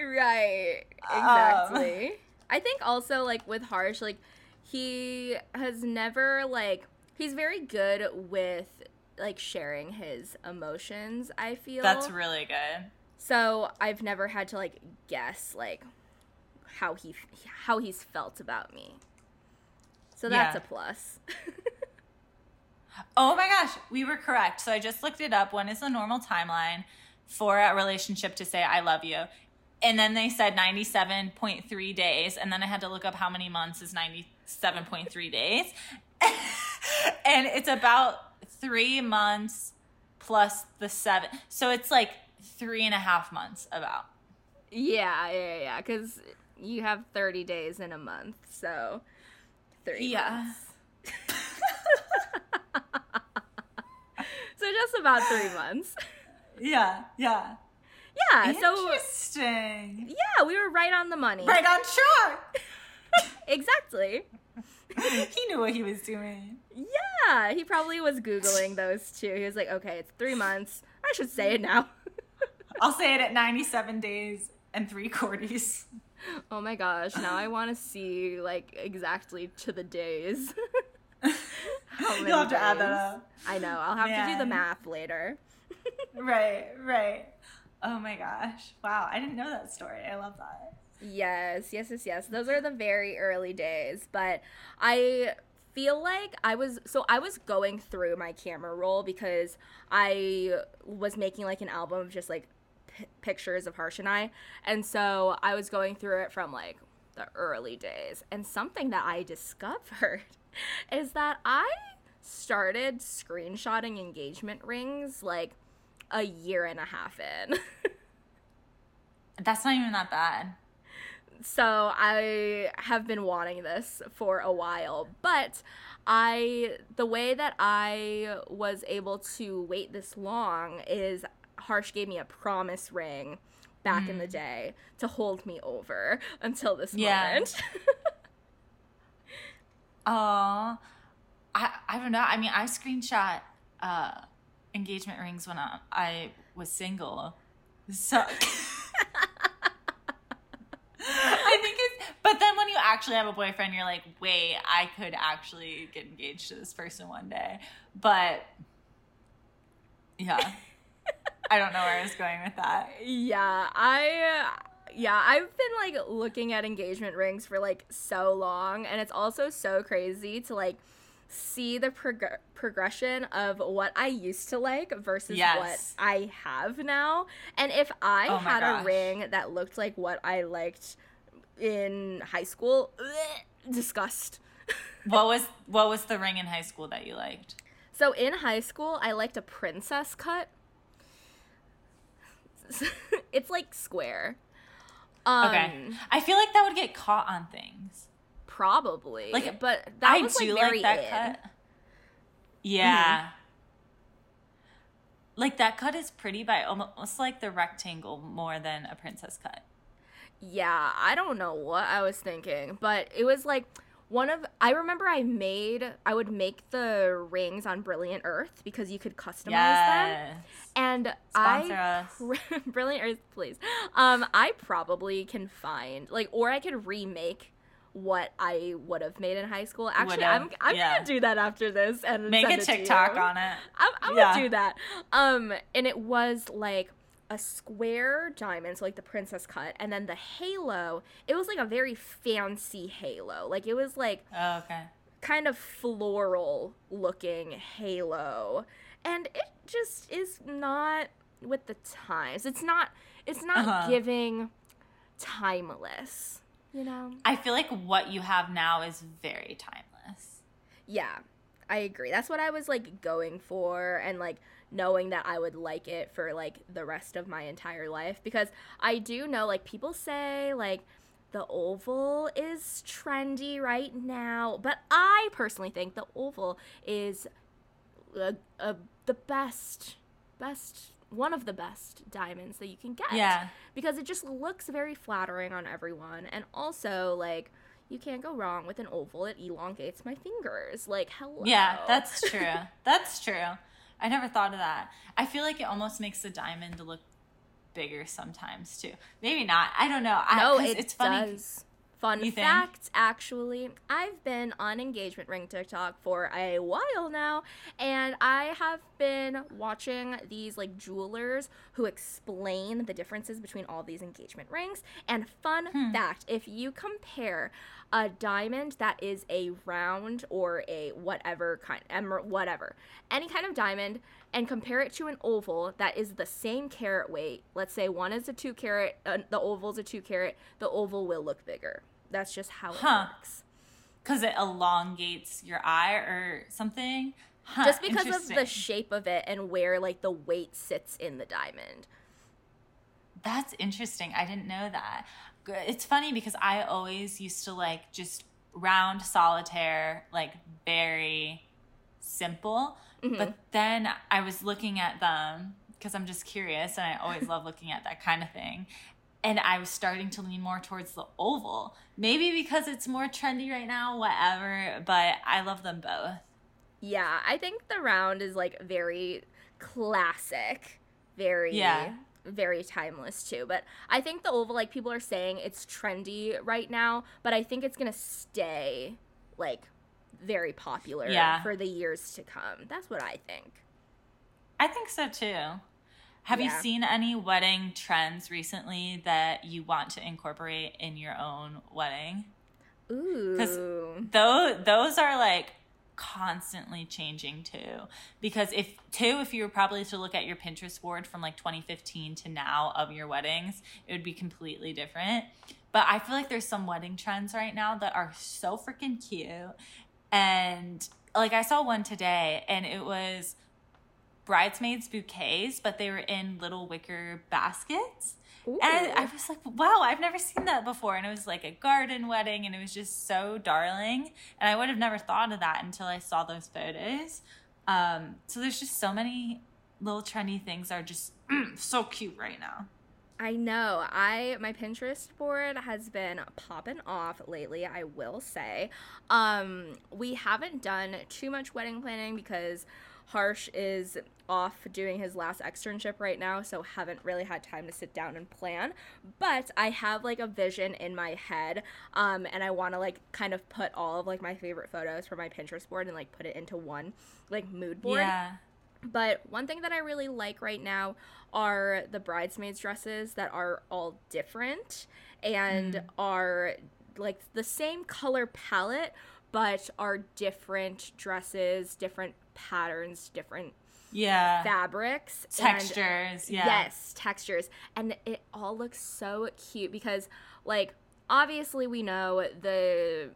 Right. Exactly. Um. I think also like with Harsh, like he has never like he's very good with like sharing his emotions, I feel. That's really good. So, I've never had to like guess like how he how he's felt about me. So that's yeah. a plus. *laughs* oh my gosh, we were correct. So I just looked it up. When is the normal timeline for a relationship to say I love you? And then they said 97.3 days. And then I had to look up how many months is 97.3 days. *laughs* and it's about three months plus the seven. So it's like three and a half months about. Yeah, yeah, yeah. Because you have 30 days in a month. So three yeah. *laughs* so just about three months. Yeah, yeah. Yeah, so interesting. Yeah, we were right on the money. Right on track. *laughs* exactly. *laughs* he knew what he was doing. Yeah, he probably was googling those too. He was like, "Okay, it's 3 months. I should say it now." I'll say it at 97 days and 3 quarters. *laughs* Oh my gosh, now I want to see like exactly to the days. *laughs* You'll have to add that up. I know. I'll have Man. to do the math later. *laughs* right, right. Oh my gosh. Wow, I didn't know that story. I love that. Yes, yes, yes, yes. Those are the very early days, but I feel like I was so I was going through my camera roll because I was making like an album of just like p- pictures of Harsh and I. And so I was going through it from like the early days. And something that I *laughs* discovered is that I started screenshotting engagement rings like a year and a half in. *laughs* That's not even that bad. So I have been wanting this for a while, but I the way that I was able to wait this long is Harsh gave me a promise ring back mm. in the mm. day to hold me over until this yeah. moment. *laughs* Oh, I I don't know. I mean, I screenshot uh, engagement rings when I, I was single, so *laughs* I think it's. But then when you actually have a boyfriend, you're like, wait, I could actually get engaged to this person one day. But yeah. I don't know where I was going with that. Yeah, I yeah, I've been like looking at engagement rings for like so long and it's also so crazy to like see the prog- progression of what I used to like versus yes. what I have now. And if I oh had gosh. a ring that looked like what I liked in high school, ugh, disgust. *laughs* what was what was the ring in high school that you liked? So in high school, I liked a princess cut. *laughs* it's like square. Um, okay. I feel like that would get caught on things. Probably. Like, but that I was do like, like that in. cut. Yeah. Mm-hmm. Like that cut is pretty by almost like the rectangle more than a princess cut. Yeah, I don't know what I was thinking, but it was like one of I remember I made I would make the rings on Brilliant Earth because you could customize yes. them. And Sponsor I us. *laughs* Brilliant Earth, please. Um, I probably can find like or I could remake what I would have made in high school. Actually, Would've, I'm I'm yeah. gonna do that after this and make a TikTok on it. I'm, I'm yeah. gonna do that. Um, and it was like a square diamond, so like the princess cut, and then the halo. It was like a very fancy halo. Like it was like oh, okay. kind of floral looking halo, and it just is not with the times. It's not. It's not uh-huh. giving timeless. You know. I feel like what you have now is very timeless. Yeah, I agree. That's what I was like going for, and like knowing that I would like it for like the rest of my entire life because I do know like people say like the oval is trendy right now, but I personally think the oval is a, a, the best best one of the best diamonds that you can get. Yeah. Because it just looks very flattering on everyone and also like you can't go wrong with an oval. It elongates my fingers. Like, hello. Yeah, that's true. that's true. I never thought of that. I feel like it almost makes the diamond look bigger sometimes too. Maybe not. I don't know. No, I, it it's funny. does. Fun you fact, think? actually, I've been on engagement ring TikTok for a while now, and I have been watching these like jewelers who explain the differences between all these engagement rings. And fun hmm. fact, if you compare a diamond that is a round or a whatever kind emerald whatever any kind of diamond and compare it to an oval that is the same carat weight let's say one is a two carat uh, the oval is a two carat the oval will look bigger that's just how huh. it works because it elongates your eye or something huh, just because of the shape of it and where like the weight sits in the diamond that's interesting i didn't know that it's funny because I always used to like just round solitaire, like very simple. Mm-hmm. But then I was looking at them because I'm just curious and I always love looking at that kind of thing. And I was starting to lean more towards the oval. Maybe because it's more trendy right now, whatever, but I love them both. Yeah, I think the round is like very classic, very yeah very timeless too. But I think the oval, like people are saying, it's trendy right now, but I think it's gonna stay like very popular yeah. for the years to come. That's what I think. I think so too. Have yeah. you seen any wedding trends recently that you want to incorporate in your own wedding? Ooh. Because those, those are like constantly changing too. Because if too, if you were probably to look at your Pinterest board from like 2015 to now of your weddings, it would be completely different. But I feel like there's some wedding trends right now that are so freaking cute. And like I saw one today and it was bridesmaids bouquets, but they were in little wicker baskets. Ooh. And I was like, wow, I've never seen that before. And it was like a garden wedding and it was just so darling. And I would have never thought of that until I saw those photos. Um, so there's just so many little trendy things are just mm, so cute right now. I know. I my Pinterest board has been popping off lately, I will say. Um, we haven't done too much wedding planning because Harsh is off doing his last externship right now, so haven't really had time to sit down and plan. But I have like a vision in my head, um, and I want to like kind of put all of like my favorite photos from my Pinterest board and like put it into one like mood board. Yeah. But one thing that I really like right now are the bridesmaids dresses that are all different and mm. are like the same color palette but are different dresses, different patterns, different yeah. fabrics textures and, yeah. Yes textures. And it all looks so cute because like obviously we know the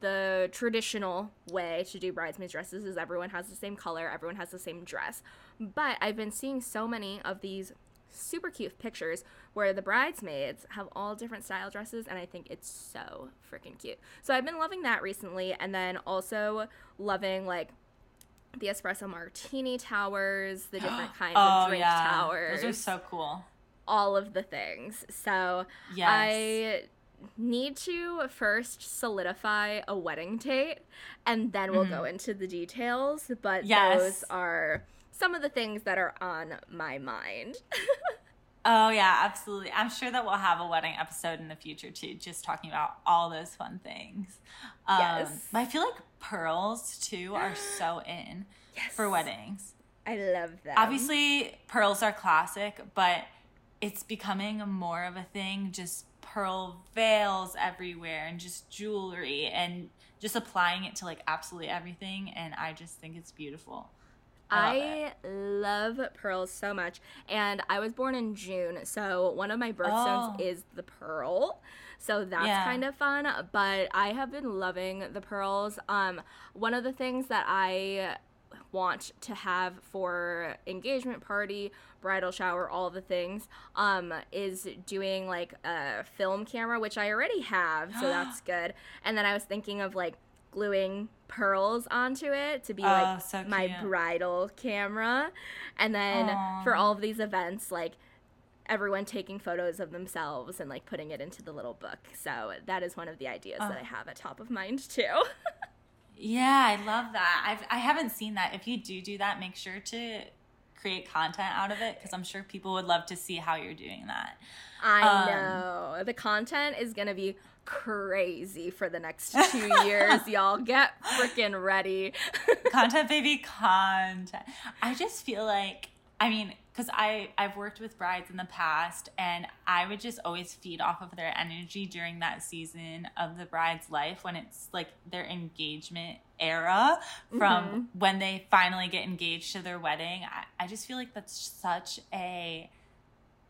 the traditional way to do bridesmaids dresses is everyone has the same color everyone has the same dress. But i've been seeing so many of these super cute pictures where the bridesmaids have all different style dresses and I think it's so freaking cute. So I've been loving that recently and then also loving like the espresso martini towers, the different *gasps* kinds oh, of drink yeah. towers. Those are so cool. All of the things. So yes. I need to first solidify a wedding date and then we'll mm-hmm. go into the details. But yes. those are some of the things that are on my mind. *laughs* oh, yeah, absolutely. I'm sure that we'll have a wedding episode in the future too, just talking about all those fun things. Um, yes. I feel like pearls too are so *gasps* in yes. for weddings. I love that. Obviously, pearls are classic, but it's becoming more of a thing just pearl veils everywhere and just jewelry and just applying it to like absolutely everything and I just think it's beautiful. I, love, love pearls so much. And I was born in June, so one of my birthstones oh. is the pearl. So that's yeah. kind of fun. But I have been loving the pearls. Um, one of the things that I want to have for engagement party, bridal shower, all the things, um, is doing like a film camera, which I already have, so *gasps* that's good. And then I was thinking of like gluing pearls onto it to be oh, like so my bridal camera. And then Aww. for all of these events, like everyone taking photos of themselves and like putting it into the little book. So that is one of the ideas that I have at top of mind too. Yeah, I love that. I've I haven't seen that. If you do do that, make sure to create content out of it because I'm sure people would love to see how you're doing that. I um, know the content is gonna be crazy for the next two years. *laughs* Y'all get freaking ready. *laughs* content, baby, content. I just feel like I mean, because I I've worked with brides in the past, and I would just always feed off of their energy during that season of the bride's life when it's like their engagement era from mm-hmm. when they finally get engaged to their wedding. I, I just feel like that's such a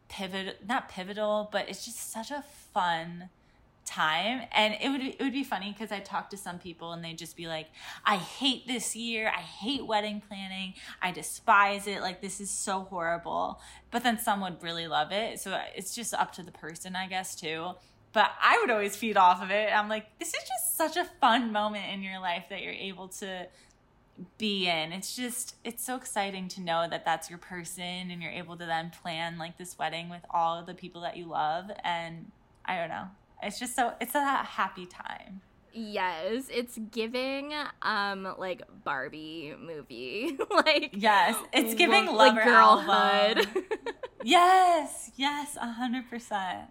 pivot, not pivotal, but it's just such a fun time. And it would it would be funny because I talk to some people and they'd just be like I hate this year. I hate wedding planning. I despise it. Like this is so horrible. But then some would really love it. So uh, it's just up to the person I guess too. But I would always feed off of it. I'm like this is just such a fun moment in your life that you're able to be in. It's just it's so exciting to know that that's your person and you're able to then plan like this wedding with all the people that you love. And I don't know it's just so it's a happy time. Yes, it's giving um like Barbie movie. *laughs* like Yes, it's *gasps* giving like girlhood. *laughs* yes, yes, a hundred percent.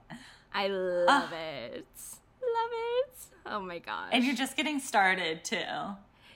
I love uh, it. Love it. Oh my gosh. And you're just getting started too.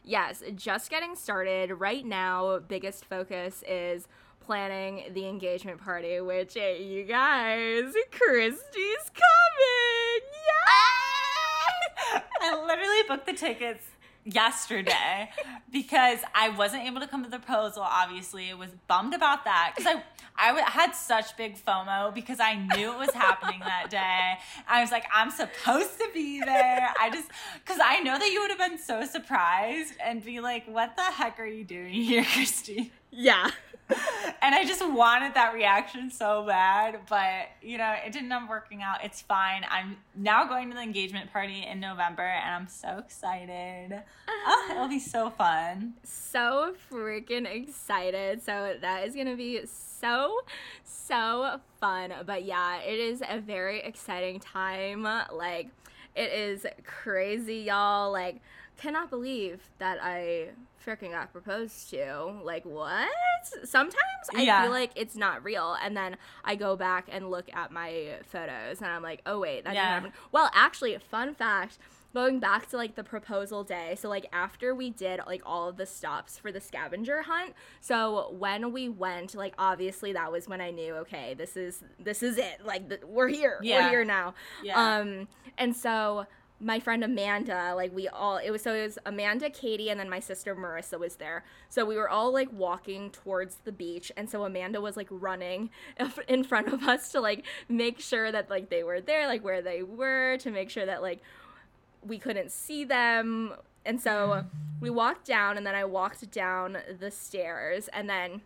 Yes, just getting started. Right now, biggest focus is planning the engagement party, which hey, you guys, Kristi's coming. Yeah! *laughs* I literally booked the tickets yesterday because I wasn't able to come to the proposal. Obviously, I was bummed about that because I I w- had such big FOMO because I knew it was happening that day. I was like, I'm supposed to be there. I just because I know that you would have been so surprised and be like, "What the heck are you doing here, Kristi?" Yeah. *laughs* and I just wanted that reaction so bad, but you know, it didn't end up working out. It's fine. I'm now going to the engagement party in November and I'm so excited. Oh, it'll be so fun. So freaking excited. So that is going to be so so fun. But yeah, it is a very exciting time. Like it is crazy, y'all. Like cannot believe that I freaking got proposed to. Like, what? Sometimes I yeah. feel like it's not real. And then I go back and look at my photos and I'm like, oh, wait, that yeah. didn't happen. Well, actually, fun fact going back to like the proposal day so like after we did like all of the stops for the scavenger hunt so when we went like obviously that was when i knew okay this is this is it like the, we're here yeah. we're here now yeah. um and so my friend Amanda, like we all, it was so it was Amanda, Katie, and then my sister Marissa was there. So we were all like walking towards the beach, and so Amanda was like running *laughs* in front of us to like make sure that like they were there, like where they were, to make sure that like we couldn't see them. And so we walked down, and then I walked down the stairs, and then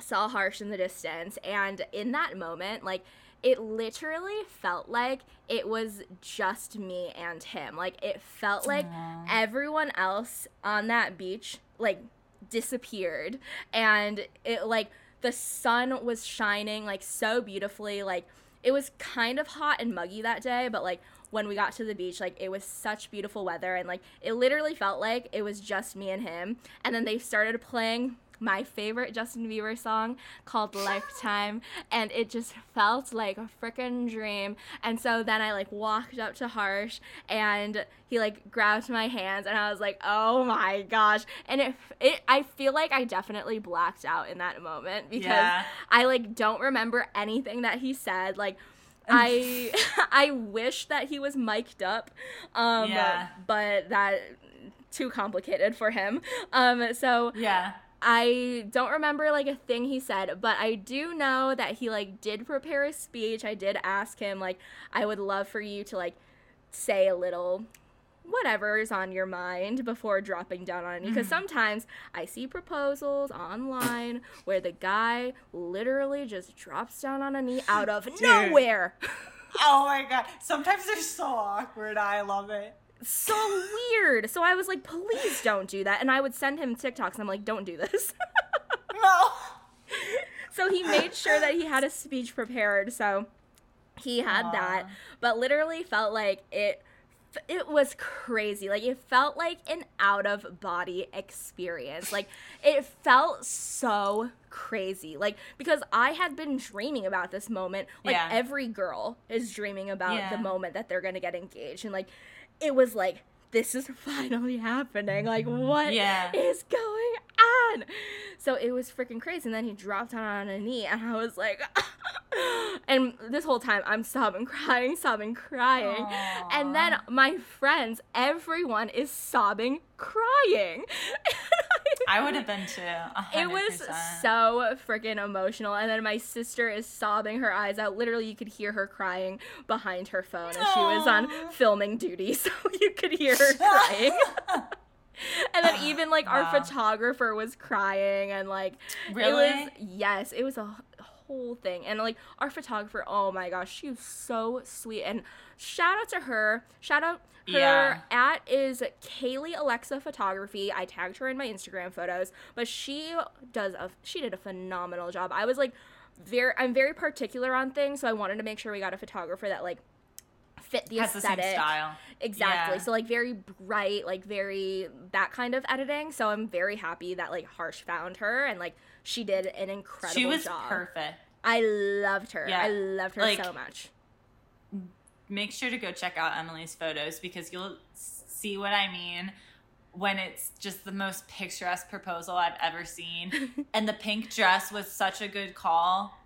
saw Harsh in the distance. And in that moment, like it literally felt like it was just me and him. Like it felt like Aww. everyone else on that beach like disappeared and it like the sun was shining like so beautifully like it was kind of hot and muggy that day but like when we got to the beach, like it was such beautiful weather and like it literally felt like it was just me and him. And then they started playing my favorite Justin Bieber song called Lifetime and it just felt like a freaking dream. And so then I like walked up to Harsh and he like grabbed my hands and I was like, "Oh my gosh." And it it I feel like I definitely blacked out in that moment because yeah. I like don't remember anything that he said like *laughs* I *laughs* I wish that he was mic'd up. Um yeah. but that too complicated for him. Um so Yeah. I don't remember like a thing he said, but I do know that he like did prepare a speech. I did ask him like I would love for you to like say a little whatever is on your mind before dropping down on me because mm-hmm. sometimes I see proposals online where the guy literally just drops down on a knee out of *laughs* Dude. nowhere. *laughs* oh my god. Sometimes they're so awkward. I love it so weird. So I was like, please don't do that. And I would send him TikToks. I'm like, don't do this. *laughs* no. So he made sure that he had a speech prepared. So he had Aww. that, but literally felt like it it was crazy. Like it felt like an out of body experience. Like it felt so crazy. Like because I had been dreaming about this moment. Like yeah. every girl is dreaming about yeah. the moment that they're going to get engaged and like it was like this is finally happening. Like, mm-hmm. what yeah. is going on? So it was freaking crazy. And then he dropped down on a knee, and I was like, *laughs* and this whole time I'm sobbing, *laughs* crying, sobbing, crying. Aww. And then my friends, everyone is sobbing, crying. *laughs* I would have been too. 100%. *laughs* It was so freaking emotional. And then my sister is sobbing her eyes out. Literally, you could hear her crying behind her phone as she was on filming duty. *laughs* So you could hear her *laughs* crying. and then *sighs* even like wow. our photographer was crying and like really? it was yes it was a whole thing. And like our photographer, oh my gosh, she was so sweet. And shout out to her. Shout out her yeah. at is Kaylee Alexa Photography. I tagged her in my Instagram photos, but she does a she did a phenomenal job. I was like very I'm very particular on things, so I wanted to make sure we got a photographer that like fit the Has aesthetic. The style. Exactly. Yeah. So like very bright, like very that kind of editing. So I'm very happy that like Harsh found her and like she did an incredible She was job. perfect. I loved her. Yeah. I loved her like, so much. Make sure to go check out Emily's photos because you'll see what I mean when it's just the most picturesque proposal I've ever seen. *laughs* and the pink dress was such a good call.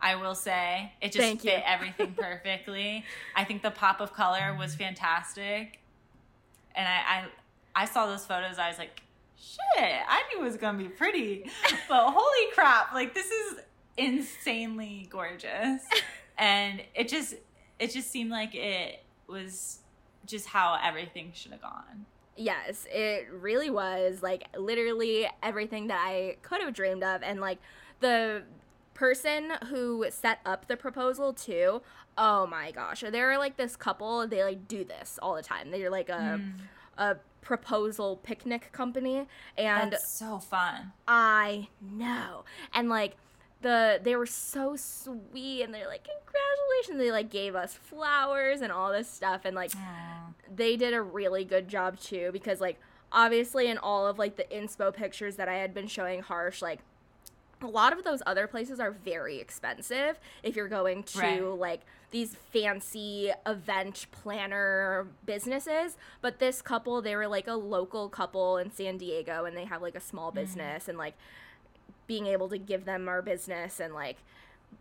I will say it just Thank fit you. everything perfectly. I think the pop of color was fantastic, and I, I I saw those photos. I was like, shit, I knew it was gonna be pretty, but holy crap! Like this is insanely gorgeous, *laughs* and it just it just seemed like it was just how everything should have gone. Yes, it really was like literally everything that I could have dreamed of, and like the person who set up the proposal too. Oh my gosh, they're like this couple. They like do this all the time. They're like a mm. A proposal picnic company, and That's so fun. I know, and like the they were so sweet and they're like congratulations they like gave us flowers and all this stuff and like Aww. they did a really good job too because like obviously in all of like the inspo pictures that I had been showing Harsh like a lot of those other places are very expensive if you're going to right. like these fancy event planner businesses but this couple they were like a local couple in San Diego and they have like a small mm. business mm. and like being able to give them our business and like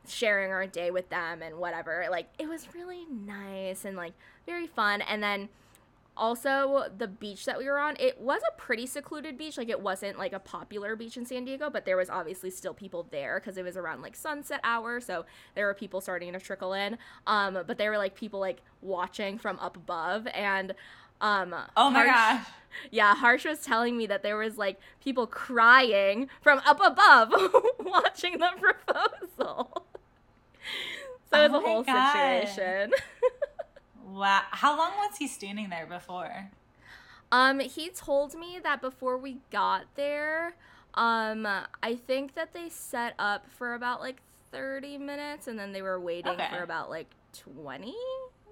sharing our day with them and whatever. Like it was really nice and like very fun. And then also the beach that we were on, it was a pretty secluded beach. Like it wasn't like a popular beach in San Diego, but there was obviously still people there because it was around like sunset hour, so there were people starting to trickle in. Um, but there were like people like watching from up above and um Oh my Harsh, gosh. Yeah, Harsh was telling me that there was like people crying from up above *laughs* watching the *laughs* proposal. So oh it was a whole God. situation. *laughs* wow. How long was he standing there before? Um, he told me that before we got there, um, I think that they set up for about like 30 minutes and then they were waiting okay. for about like 20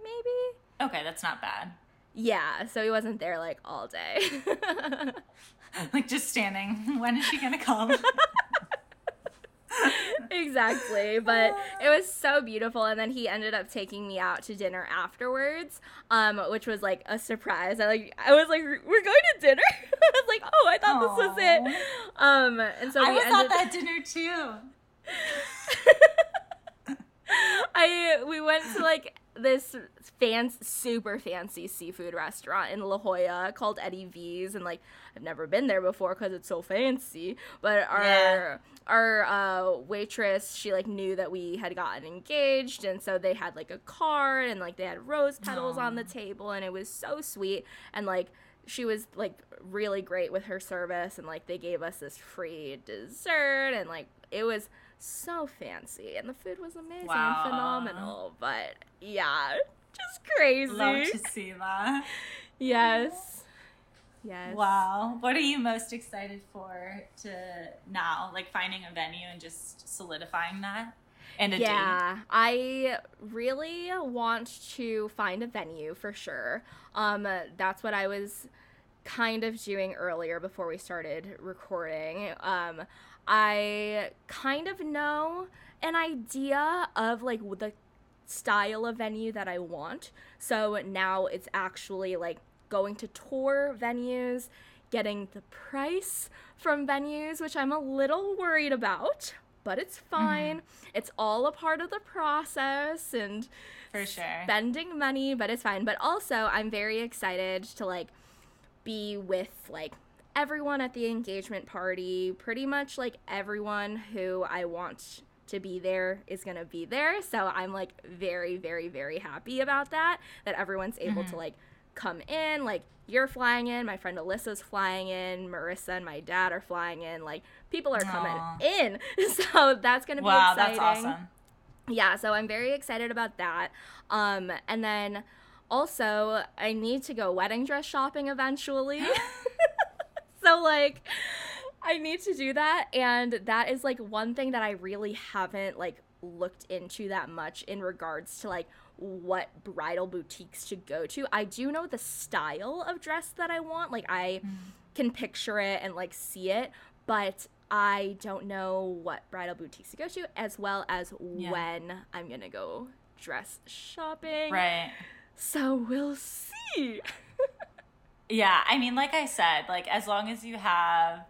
maybe Okay, that's not bad. Yeah, so he wasn't there like all day. *laughs* like just standing. *laughs* When is she gonna come? *laughs* exactly but it was so beautiful and then he ended up taking me out to dinner afterwards um which was like a surprise. I like i was like we're going to dinner? *laughs* I was like oh i thought Aww. this was it. Um and so i we was ended- at that *laughs* dinner too. *laughs* I we went to like this fancy, super fancy seafood restaurant in La Jolla called Eddie V's, and like I've never been there before because it's so fancy. But our yeah. our uh, waitress, she like knew that we had gotten engaged, and so they had like a card and like they had rose petals Aww. on the table, and it was so sweet. And like she was like really great with her service, and like they gave us this free dessert, and like it was so fancy and the food was amazing wow. and phenomenal. But yeah, just crazy. Love to see that. yes. Yes. Wow. What are you most excited for to now? Like finding a venue and just solidifying that? And a date? yeah, date? I really want to find a venue for sure. Um, that's what I was kind of doing earlier before we started recording. Um, I kind of know an idea of like the style of venue that I want. So now it's actually like going to tour venues, getting the price from venues, which I'm a little worried about, but it's mm-hmm. fine. Mm-hmm. It's all a part of the process and for sure spending money, but it's fine. But also, I'm very excited to like be with like everyone at the engagement party, pretty much like everyone who I want to be there is going to be there. So I'm like very, very, very happy about that, that everyone's able mm-hmm. to like come in. Like you're flying in, my friend Alyssa's flying in, Marissa and my dad are flying in. Like people are coming Aww. in. *laughs* So that's going to be wow, exciting. That's awesome. Yeah, so I'm very excited about that. Um, and then also, I need to go wedding dress shopping eventually. *laughs* *laughs* so like I need to do that and that is like one thing that I really haven't like looked into that much in regards to like what bridal boutiques to go to. I do know the style of dress that I want. Like I mm. can picture it and like see it, but I don't know what bridal boutiques to go to as well as yeah. when I'm going to go dress shopping. Right. So we'll see. *laughs* Yeah, I mean, like I said, like as long as you have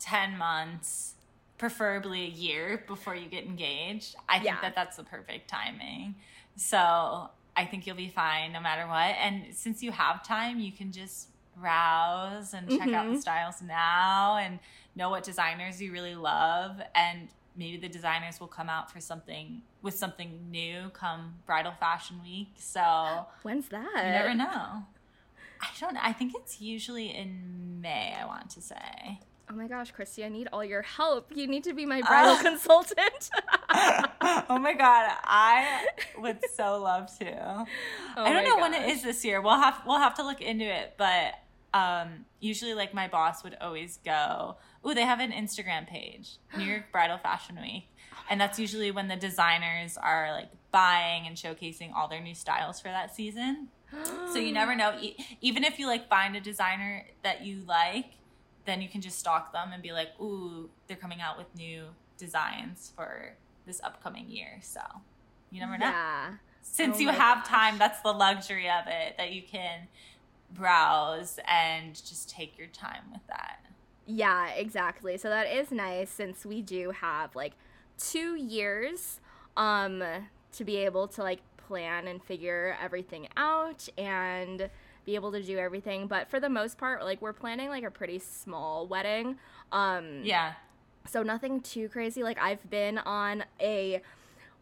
10 months, preferably a year before you get engaged, I think that that's the perfect timing. So I think you'll be fine no matter what. And since you have time, you can just browse and check mm-hmm. out the mm-hmm. styles now and know what designers you really love and maybe the designers will come out for something with something new come bridal fashion week so when's that you never know I don't. I think it's usually in May. I want to say. Oh my gosh, Kristi, I need all your help. You need to be my bridal uh, *laughs* consultant. oh my god, I would so love to. *laughs* Oh I don't know gosh. when it is this year. We'll have we'll have to look into it, but um, usually like my boss would always go, "Ooh, they have an Instagram page, *gasps* New York Bridal Fashion Week." And that's usually when the designers are like buying and showcasing all their new styles for that season so you never know. Even if you like find a designer that you like, then you can just stalk them and be like, "Ooh, they're coming out with new designs for this upcoming year." So you never know. Yeah. Since oh you have gosh. time, that's the luxury of it that you can browse and just take your time with that. Yeah, exactly. So that is nice since we do have like 2 years um to be able to like plan and figure everything out and be able to do everything. But for the most part, like we're planning like a pretty small wedding. Um Yeah. So nothing too crazy. Like I've been on a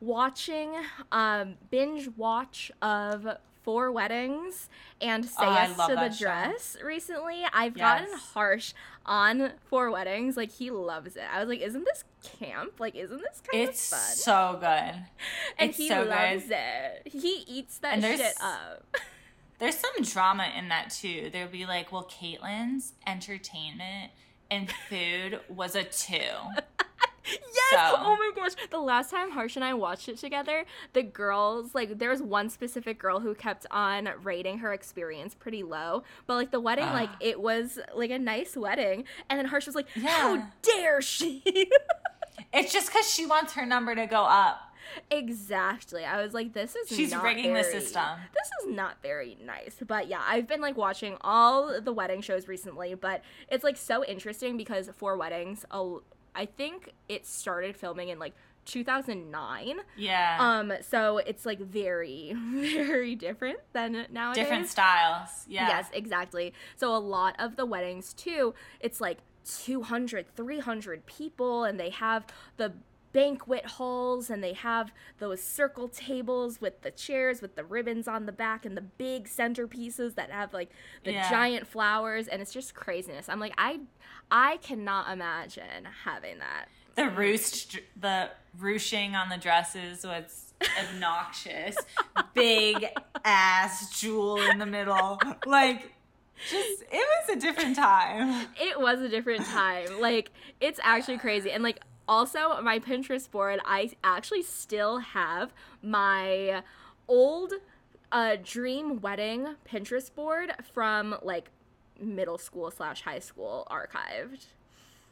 watching um binge watch of four weddings and say oh, yes to the dress show. recently. I've yes. gotten harsh on four weddings. Like he loves it. I was like, isn't this camp? Like, isn't this kind it's of fun? It's so good. *laughs* And it's he so loves good. it. He eats that shit up. *laughs* there's some drama in that too. There'll be like, well, Caitlin's entertainment and food was a two. *laughs* *laughs* Yes. So. Oh my gosh. The last time Harsh and I watched it together, the girls like there was one specific girl who kept on rating her experience pretty low, but like the wedding, uh. like it was like a nice wedding, and then Harsh was like, yeah. "How dare she?" *laughs* it's just because she wants her number to go up. Exactly. I was like, this is she's rigging very, the system. This is not very nice. But yeah, I've been like watching all the wedding shows recently, but it's like so interesting because for weddings, I think it started filming in like 2009. Yeah. Um. So it's like very, *laughs* very different than nowadays. Different styles. Yeah. Yes, exactly. So a lot of the weddings too, it's like 200, 300 people, and they have the banquet halls and they have those circle tables with the chairs with the ribbons on the back and the big centerpieces that have like the yeah. giant flowers and it's just craziness. I'm like I I cannot imagine having that. The roost the ruching on the dresses was obnoxious. *laughs* big ass jewel in the middle. Like just it was a different time. It was a different time. Like it's actually crazy. And like also, my Pinterest board, I actually still have my old uh, dream wedding Pinterest board from like middle school slash high school archived.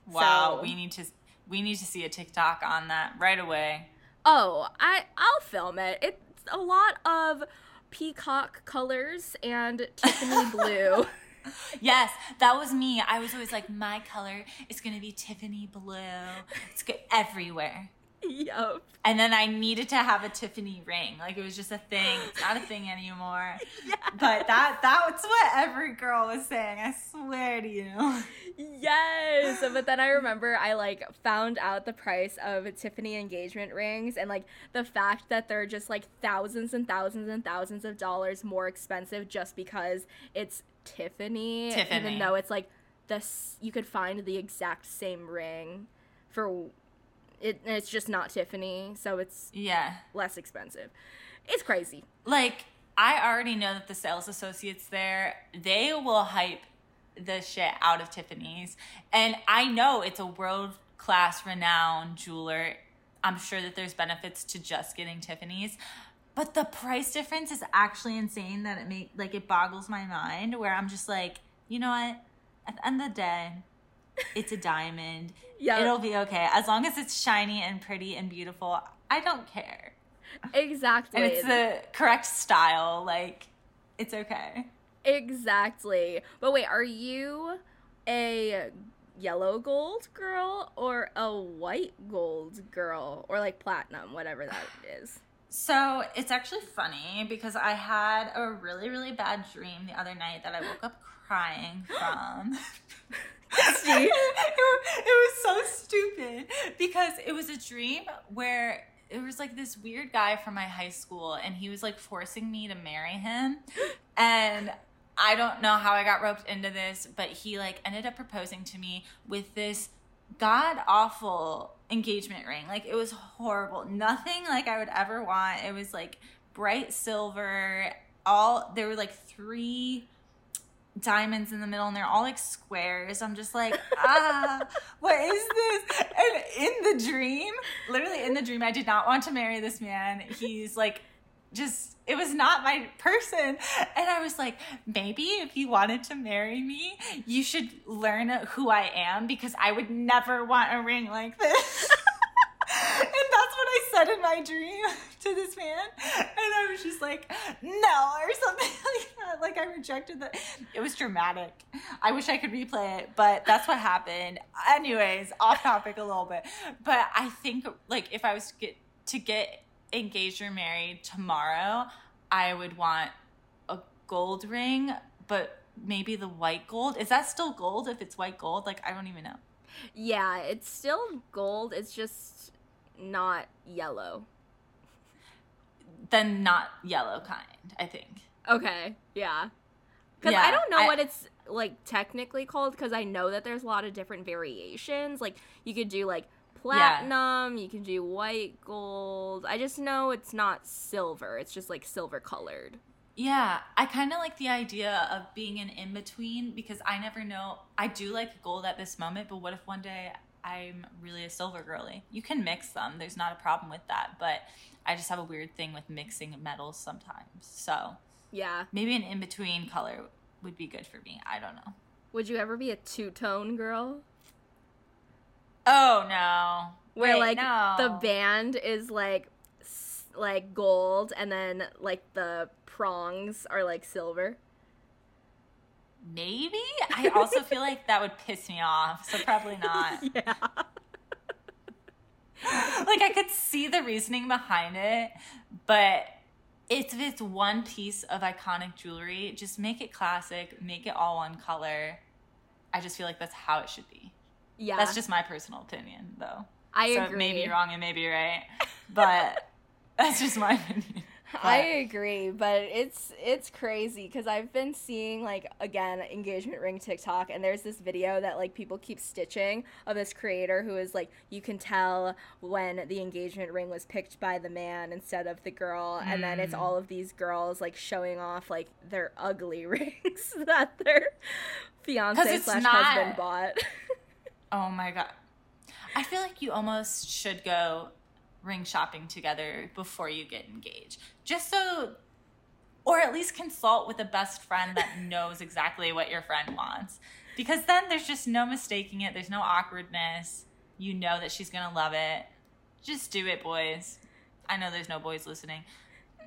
Wow, so, we need to we need to see a TikTok on that right away. Oh, I I'll film it. It's a lot of peacock colors and Tiffany *laughs* blue. Yes, that was me. I was always like, my color is gonna be Tiffany blue. It's good everywhere. Yep. And then I needed to have a Tiffany ring. Like it was just a thing. It's not a thing anymore. *laughs* yeah. But that that's what every girl was saying. I swear to you. Yes. But then I remember I like found out the price of Tiffany engagement rings and like the fact that they're just like thousands and thousands and thousands of dollars more expensive just because it's Tiffany. Tiffany. Even though it's like this you could find the exact same ring for it it's just not Tiffany, so it's yeah less expensive. It's crazy. Like I already know that the sales associates there, they will hype the shit out of Tiffany's. And I know it's a world class renowned jeweler. I'm sure that there's benefits to just getting Tiffany's. But the price difference is actually insane that it make like it boggles my mind where I'm just like, you know what? At the end of the day, it's a diamond. *laughs* yeah. It'll be okay. As long as it's shiny and pretty and beautiful, I don't care. Exactly. And it's the correct style. Like, it's okay. Exactly. But wait, are you a yellow gold girl or a white gold girl? Or like platinum, whatever that is? So it's actually funny because I had a really, really bad dream the other night that I woke up crying from. *laughs* it, *laughs* it was so stupid because it was a dream where it was like this weird guy from my high school and he was like forcing me to marry him and I don't know how I got roped into this, but he like ended up proposing to me with this god awful engagement ring. Like it was horrible. Nothing like I would ever want. It was like bright silver. All there were like three diamonds in the middle and they're all like squares. I'm just like, *laughs* ah, what is this? And in the dream, literally in the dream, I did not want to marry this man. He's like just it was not my person. And i was like maybe if you wanted to marry me you should learn who i am because i would never want a ring like this. *laughs* And that's what i said in my dream *laughs* to this man. And i was just like no or something *laughs* like that. Like i rejected that it was dramatic. I wish i could replay it but that's what happened. Anyways off topic a little bit. But i think like if i was to get to get engaged or married tomorrow, I would want a gold ring, but maybe the white gold. Is that still gold if it's white gold? Like, I don't even know. Yeah, it's still gold. It's just not yellow. Then not yellow kind, I think. Okay, yeah. Because yeah, I don't know I, what it's like technically called because I know that there's a lot of different variations. Like, you could do like platinum, yeah. you can do white gold. I just know it's not silver. It's just like silver colored. Yeah, I kind of like the idea of being an in between because I never know. I do like gold at this moment, but what if one day I'm really a silver girly. You can mix them. There's not a problem with that, but I just have a weird thing with mixing metals sometimes. So, yeah. Maybe an in-between color would be good for me. I don't know. Would you ever be a two-tone girl? Oh no. Where Wait, like no. the band is like like gold and then like the prongs are like silver. Maybe. I also feel like that would piss me off, so probably *laughs* not. Yeah. like I could see the reasoning behind it, but if it's one piece of iconic jewelry, just make it classic, make it all one color. I just feel like that's how it should be. Yeah. That's just my personal opinion, though. I so agree. it may be wrong and may be right, but *laughs* that's just my opinion. But. I agree, but it's it's crazy because I've been seeing like again engagement ring TikTok, and there's this video that like people keep stitching of this creator who is like you can tell when the engagement ring was picked by the man instead of the girl, mm. and then it's all of these girls like showing off like their ugly *laughs* rings that their fiance slash husband bought. *laughs* oh my god, I feel like you almost should go ring shopping together before you get engaged. Just so or at least consult with a best friend that *laughs* knows exactly what your friend wants. Because then there's just no mistaking it. There's no awkwardness. You know that she's going to love it. Just do it, boys. I know there's no boys listening.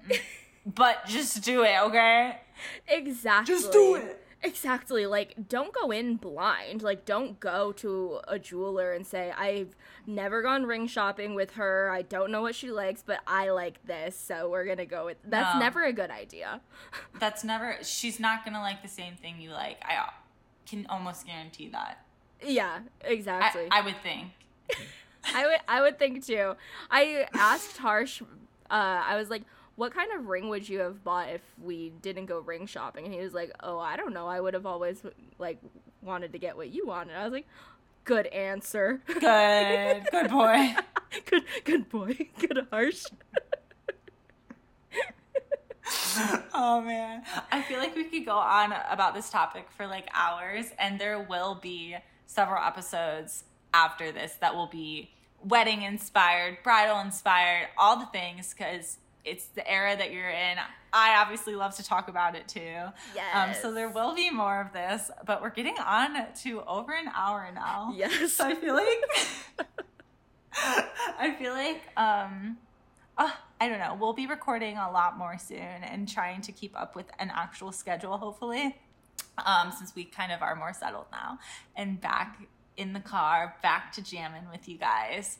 *laughs* but just do it, okay? Exactly. Just do it. Exactly. Like, don't go in blind. Like, don't go to a jeweler and say, I've never gone ring shopping with her. I don't know what she likes, but I like this, so we're gonna go with. That's no. never a good idea. *laughs* That's never. She's not gonna like the same thing you like. I can almost guarantee that. Yeah, exactly. I, I would think. *laughs* I would. I would think too. I asked Harsh. Uh, I was like what kind of ring would you have bought if we didn't go ring shopping? And he was like, oh, I don't know. I would have always like wanted to get what you wanted. I was like, good answer. Good, good boy. *laughs* good, good boy. *laughs* Good harsh. *laughs* oh man, I feel like we could go on about this topic for like hours, and there will be several episodes after this that will be wedding inspired, bridal inspired, all the things because it's the era that you're in. I obviously love to talk about it too. Yes. Um, so there will be more of this, but we're getting on to over an hour now. Yes. So I feel like *laughs* I feel like um oh, I don't know. We'll be recording a lot more soon and trying to keep up with an actual schedule, hopefully. Um, since we kind of are more settled now and back in the car, back to jamming with you guys.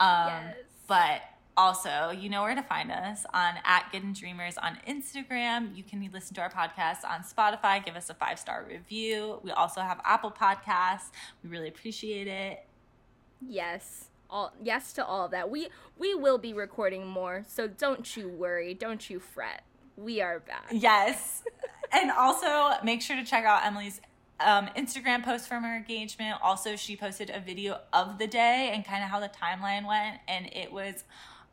Um, yes. But also, you know where to find us on at Get In Dreamers on Instagram. You can listen to our podcast on Spotify. Give us a five star review. We also have Apple Podcasts. We really appreciate it. Yes. All yes to all of that. We we will be recording more, so don't you worry, don't you fret. We are back. Yes. *laughs* and also make sure to check out Emily's um, Instagram post from her engagement. Also, she posted a video of the day and kind of how the timeline went, and it was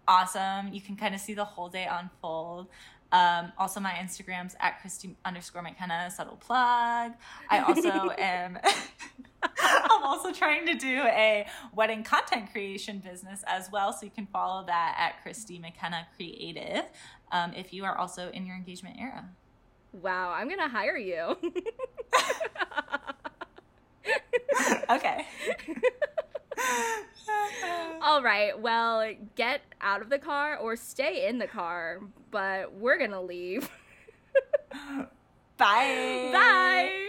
awesome. You can kind of see the whole day unfold. Um, also, my Instagram's at Kristi underscore McKenna, subtle plug. I also *laughs* am, *laughs* I'm also trying to do a wedding content creation business as well. So you can follow that at Kristi McKenna Creative um, if you are also in your engagement era. Wow, I'm going to hire you. *laughs* okay. All right. Well, get out of the car or stay in the car, but we're going to leave. Bye. *laughs* Bye.